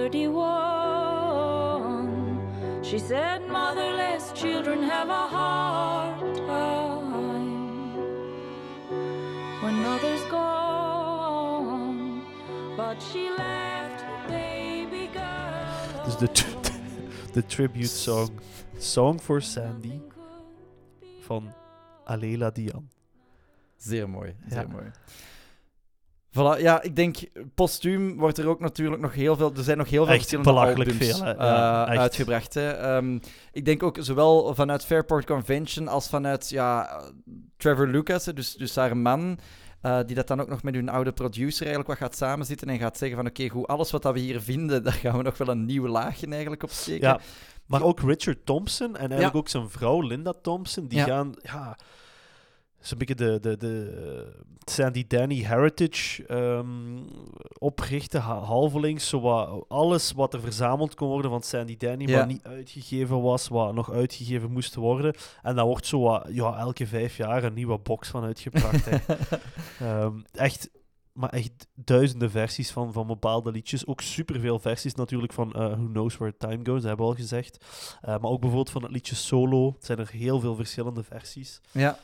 31. She said, Motherless children have a hard time when mother's gone. But she left her baby girl. Dus de, t- de tribute song Song for Sandy van Alela Dian. Zeer mooi, zeer Ja. mooi. Voilà, ja, ik denk, postuum wordt er ook natuurlijk nog heel veel... Er zijn nog heel veel Echt verschillende belachelijk albums veel, hè. Ja, eh, echt. uitgebracht. Hè. Ehm, ik denk ook zowel vanuit Fairport Convention als vanuit ja, Trevor Lucas, dus, dus haar man... eh, die dat dan ook nog met hun oude producer eigenlijk wat gaat samenzitten en gaat zeggen van oké, goed, alles wat dat we hier vinden, daar gaan we nog wel een nieuw laagje eigenlijk op steken. Ja, maar ook Richard Thompson en eigenlijk Ja. ook zijn vrouw Linda Thompson, die gaan, ja, zo'n beetje de, de, de Sandy Danny Heritage ehm, oprichten, ha- halvelings, zo wat, alles wat er verzameld kon worden van Sandy Danny, Ja. maar niet uitgegeven was, wat nog uitgegeven moest worden. En daar wordt zo wat, ja, elke vijf jaar een nieuwe box van uitgebracht. Ehm, echt, maar echt duizenden versies van, van bepaalde liedjes. Ook superveel versies natuurlijk van eh, Who Knows Where Time Goes, dat hebben we al gezegd. Eh, maar ook bijvoorbeeld van het liedje Solo. Het zijn er heel veel verschillende versies. Ja.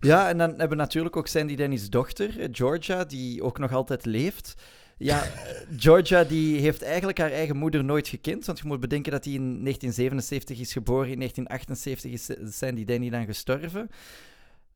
Ja, en dan hebben we natuurlijk ook Sandy Denny's dochter, eh, Georgia, die ook nog altijd leeft. Ja, eh, Georgia die heeft eigenlijk haar eigen moeder nooit gekend, want je moet bedenken dat hij in 1977 is geboren, in 1978 is eh, Sandy Denny dan gestorven.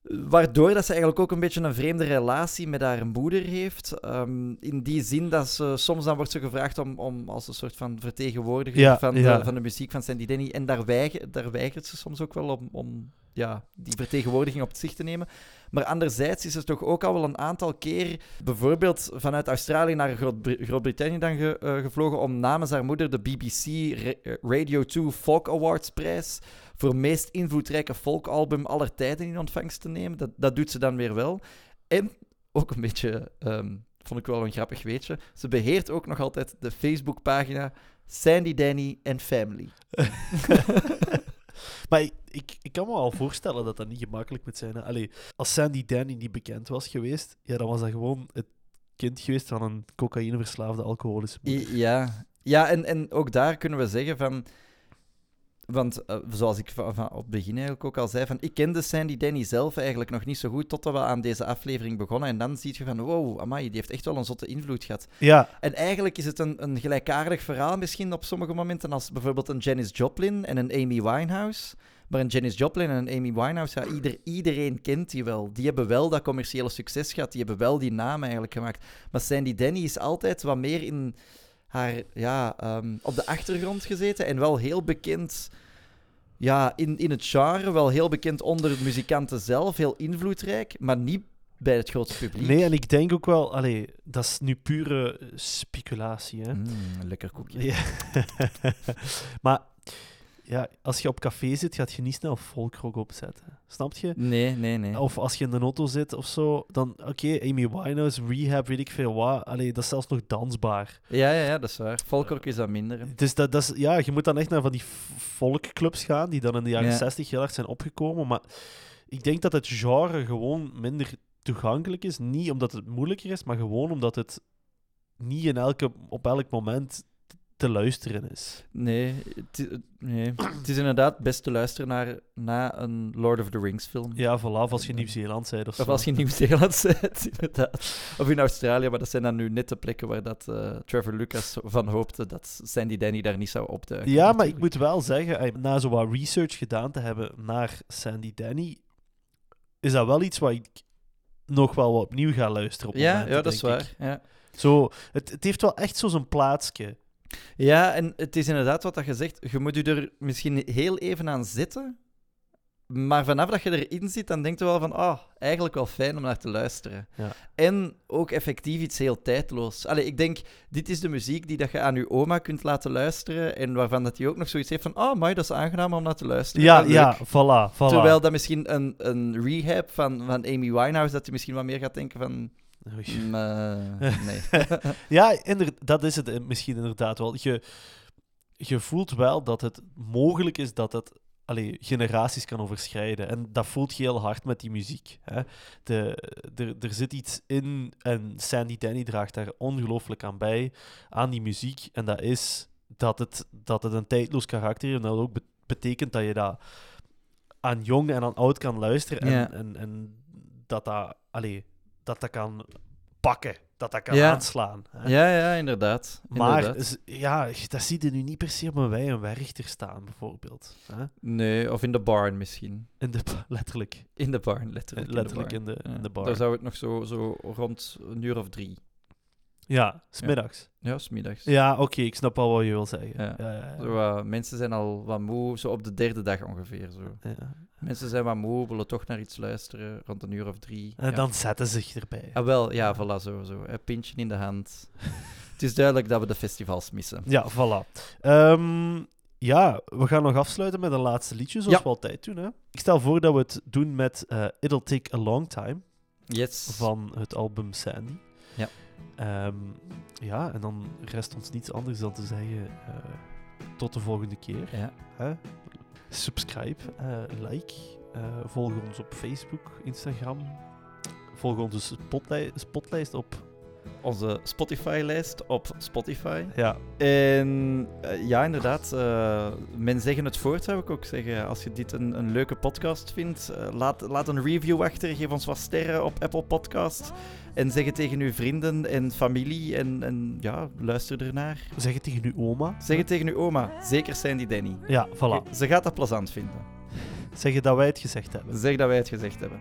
Waardoor dat ze eigenlijk ook een beetje een vreemde relatie met haar moeder heeft. Ehm, in die zin dat ze soms dan wordt ze gevraagd om, om als een soort van vertegenwoordiger Ja, van, ja. De, van de muziek van Sandy Denny. En daar, weiger, daar weigert ze soms ook wel om, om ja, die vertegenwoordiging op zich te nemen. Maar anderzijds is er toch ook al wel een aantal keer, bijvoorbeeld vanuit Australië naar Groot- Groot-Brittannië dan ge- eh, gevlogen om namens haar moeder de BBC Ra- Radio 2 Folk Awards prijs voor meest invloedrijke folkalbum aller tijden in ontvangst te nemen. Dat, dat doet ze dan weer wel. En ook een beetje, ehm, vond ik wel een grappig weetje, ze beheert ook nog altijd de Facebookpagina Sandy, Danny en Family. Maar ik, ik, ik kan me wel voorstellen dat dat niet gemakkelijk moet zijn. Hè. Allee, als Sandy Danny niet bekend was geweest, ja, dan was dat gewoon het kind geweest van een cocaïneverslaafde alcoholische moeder. Ja, ja en, en ook daar kunnen we zeggen van... Want eh, zoals ik van, van op het begin eigenlijk ook al zei, van, ik kende Sandy Denny zelf eigenlijk nog niet zo goed totdat we aan deze aflevering begonnen. En dan zie je van, wow, amai, die heeft echt wel een zotte invloed gehad. Ja, En eigenlijk is het een, een gelijkaardig verhaal misschien op sommige momenten als bijvoorbeeld een Janis Joplin en een Amy Winehouse. Maar een Janis Joplin en een Amy Winehouse, ja, ieder, iedereen kent die wel. Die hebben wel dat commerciële succes gehad, die hebben wel die naam eigenlijk gemaakt. Maar Sandy Denny is altijd wat meer in haar, ja, ehm, op de achtergrond gezeten en wel heel bekend... Ja, in, in het genre, wel heel bekend onder de muzikanten zelf, heel invloedrijk, maar niet bij het grote publiek. nee, en ik denk ook wel, allee, dat is nu pure speculatie. Hè? Mm, een lekker koekje. Ja. maar ja, als je op café zit, gaat je niet snel folkrock opzetten. Snap je? Nee, nee, nee. Of als je in de auto zit of zo, dan oké, Amy Winehouse, Rehab, weet ik veel wat. Allee, dat is zelfs nog dansbaar. Ja, ja, ja, dat is waar. Folkrock is dat minder. hè. Dus dat, dat is, ja, je moet dan echt naar van die folkclubs gaan, die dan in de jaren Ja. 60 heel erg zijn opgekomen. Maar ik denk dat het genre gewoon minder toegankelijk is. Niet omdat het moeilijker is, maar gewoon omdat het niet in elke, op elk moment te luisteren is. Nee, het, nee. het is inderdaad best te luisteren naar na een Lord of the Rings film. Ja, voilà, of als je Nieuw-Zeeland zei of zo. Of als je Nieuw-Zeeland zit, inderdaad. Of in Australië, maar dat zijn dan nu net de plekken waar dat, eh, Trevor Lucas van hoopte dat Sandy Danny daar niet zou opduiken. Ja, maar ik moet wel zeggen, na zo wat research gedaan te hebben naar Sandy Danny, is dat wel iets wat ik nog wel wat opnieuw ga luisteren op Ja, momenten, ja, dat is waar. Ja. Zo, het, het heeft wel echt zo zijn plaatsje. Ja, en het is inderdaad wat dat je zegt. Je moet je er misschien heel even aan zitten. Maar vanaf dat je erin zit, dan denk je wel van, ah, eigenlijk wel fijn om naar te luisteren. Ja. En ook effectief iets heel tijdloos. Allee, ik denk, dit is de muziek die dat je aan je oma kunt laten luisteren en waarvan dat hij ook nog zoiets heeft van, ah, maar dat is aangenaam om naar te luisteren. Ja, ja, voilà, voilà. Terwijl dat misschien een, een rehab van, van Amy Winehouse, dat hij misschien wat meer gaat denken van, Mm, eh, nee. Ja, dat is het eh, misschien inderdaad wel. Je, je voelt wel dat het mogelijk is dat het allee, generaties kan overschrijden. En dat voelt je heel hard met die muziek. Hè. De, er, er zit iets in en Sandy Denny draagt daar ongelooflijk aan bij, aan die muziek. En dat is dat het, dat het een tijdloos karakter heeft. En dat ook be- betekent dat je dat aan jong en aan oud kan luisteren. En, Ja. en, en dat, dat, allee, dat dat kan pakken. Dat dat kan Ja. aanslaan. Hè. Ja, ja, inderdaad. Maar inderdaad. ja, dat zie je nu niet per se op een wij en werchter staan, bijvoorbeeld. Hè? Nee, of in de barn misschien. In de, letterlijk. In de barn, letterlijk. letterlijk in de in de, barn. in de Ja, bar. Daar zou het nog zo, zo rond een uur of drie. Ja, smiddags. Ja, smiddags. Ja, oké, ik snap al wat je wil zeggen. Ja. Zo, mensen zijn al wat moe, zo op de derde dag ongeveer. Zo. Ja. Mensen zijn wat moe, willen toch naar iets luisteren, rond een uur of drie. En dan zetten ze zich erbij. Ah, wel, ja, voilà, zo. zo. Een pintje in de hand. het is duidelijk dat we de festivals missen. Ja, voilà. Ehm, ja, we gaan nog afsluiten met een laatste liedje, zoals we altijd doen. Hè? Ik stel voor dat we het doen met eh, It'll Take a Long Time Yes. van het album Sandy. Ja. Ehm, ja, en dan rest ons niets anders dan te zeggen eh, tot de volgende keer. Ja. Hè? Subscribe, eh, like, eh, volg ons op Facebook, Instagram. Volg onze spotli- spotlijst op. Onze Spotify-lijst op Spotify. Ja, En eh, ja, inderdaad, eh, men zeggen het voort, zou ik ook zeggen. Als je dit een, een leuke podcast vindt, eh, laat, laat een review achter. Geef ons wat sterren op Apple Podcast. En zeg het tegen uw vrienden en familie. En, en ja, luister ernaar. zeg het tegen uw oma. Zeg het tegen uw oma. Zeker Sandy Danny. Ja, voilà. Ze gaat dat plezant vinden. Zeggen dat wij het gezegd hebben. Zeg dat wij het gezegd hebben.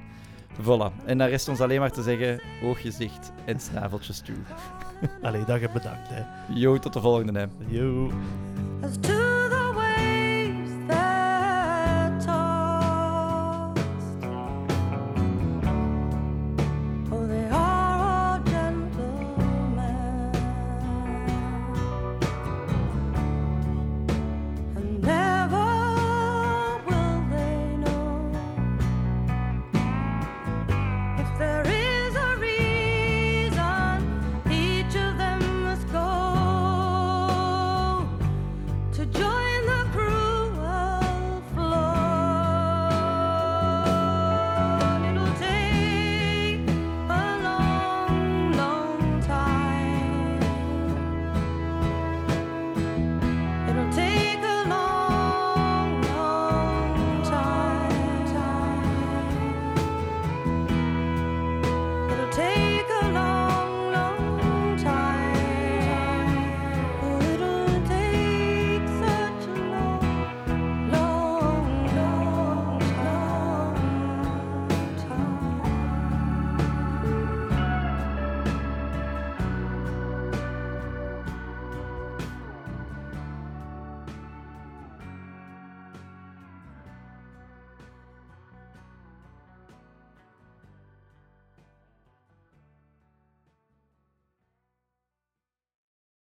Voilà. En dan rest ons alleen maar te zeggen, oogjes dicht en snaveltjes toe. Allee, dag en bedankt. Hè. Yo, tot de volgende. Hè. Yo.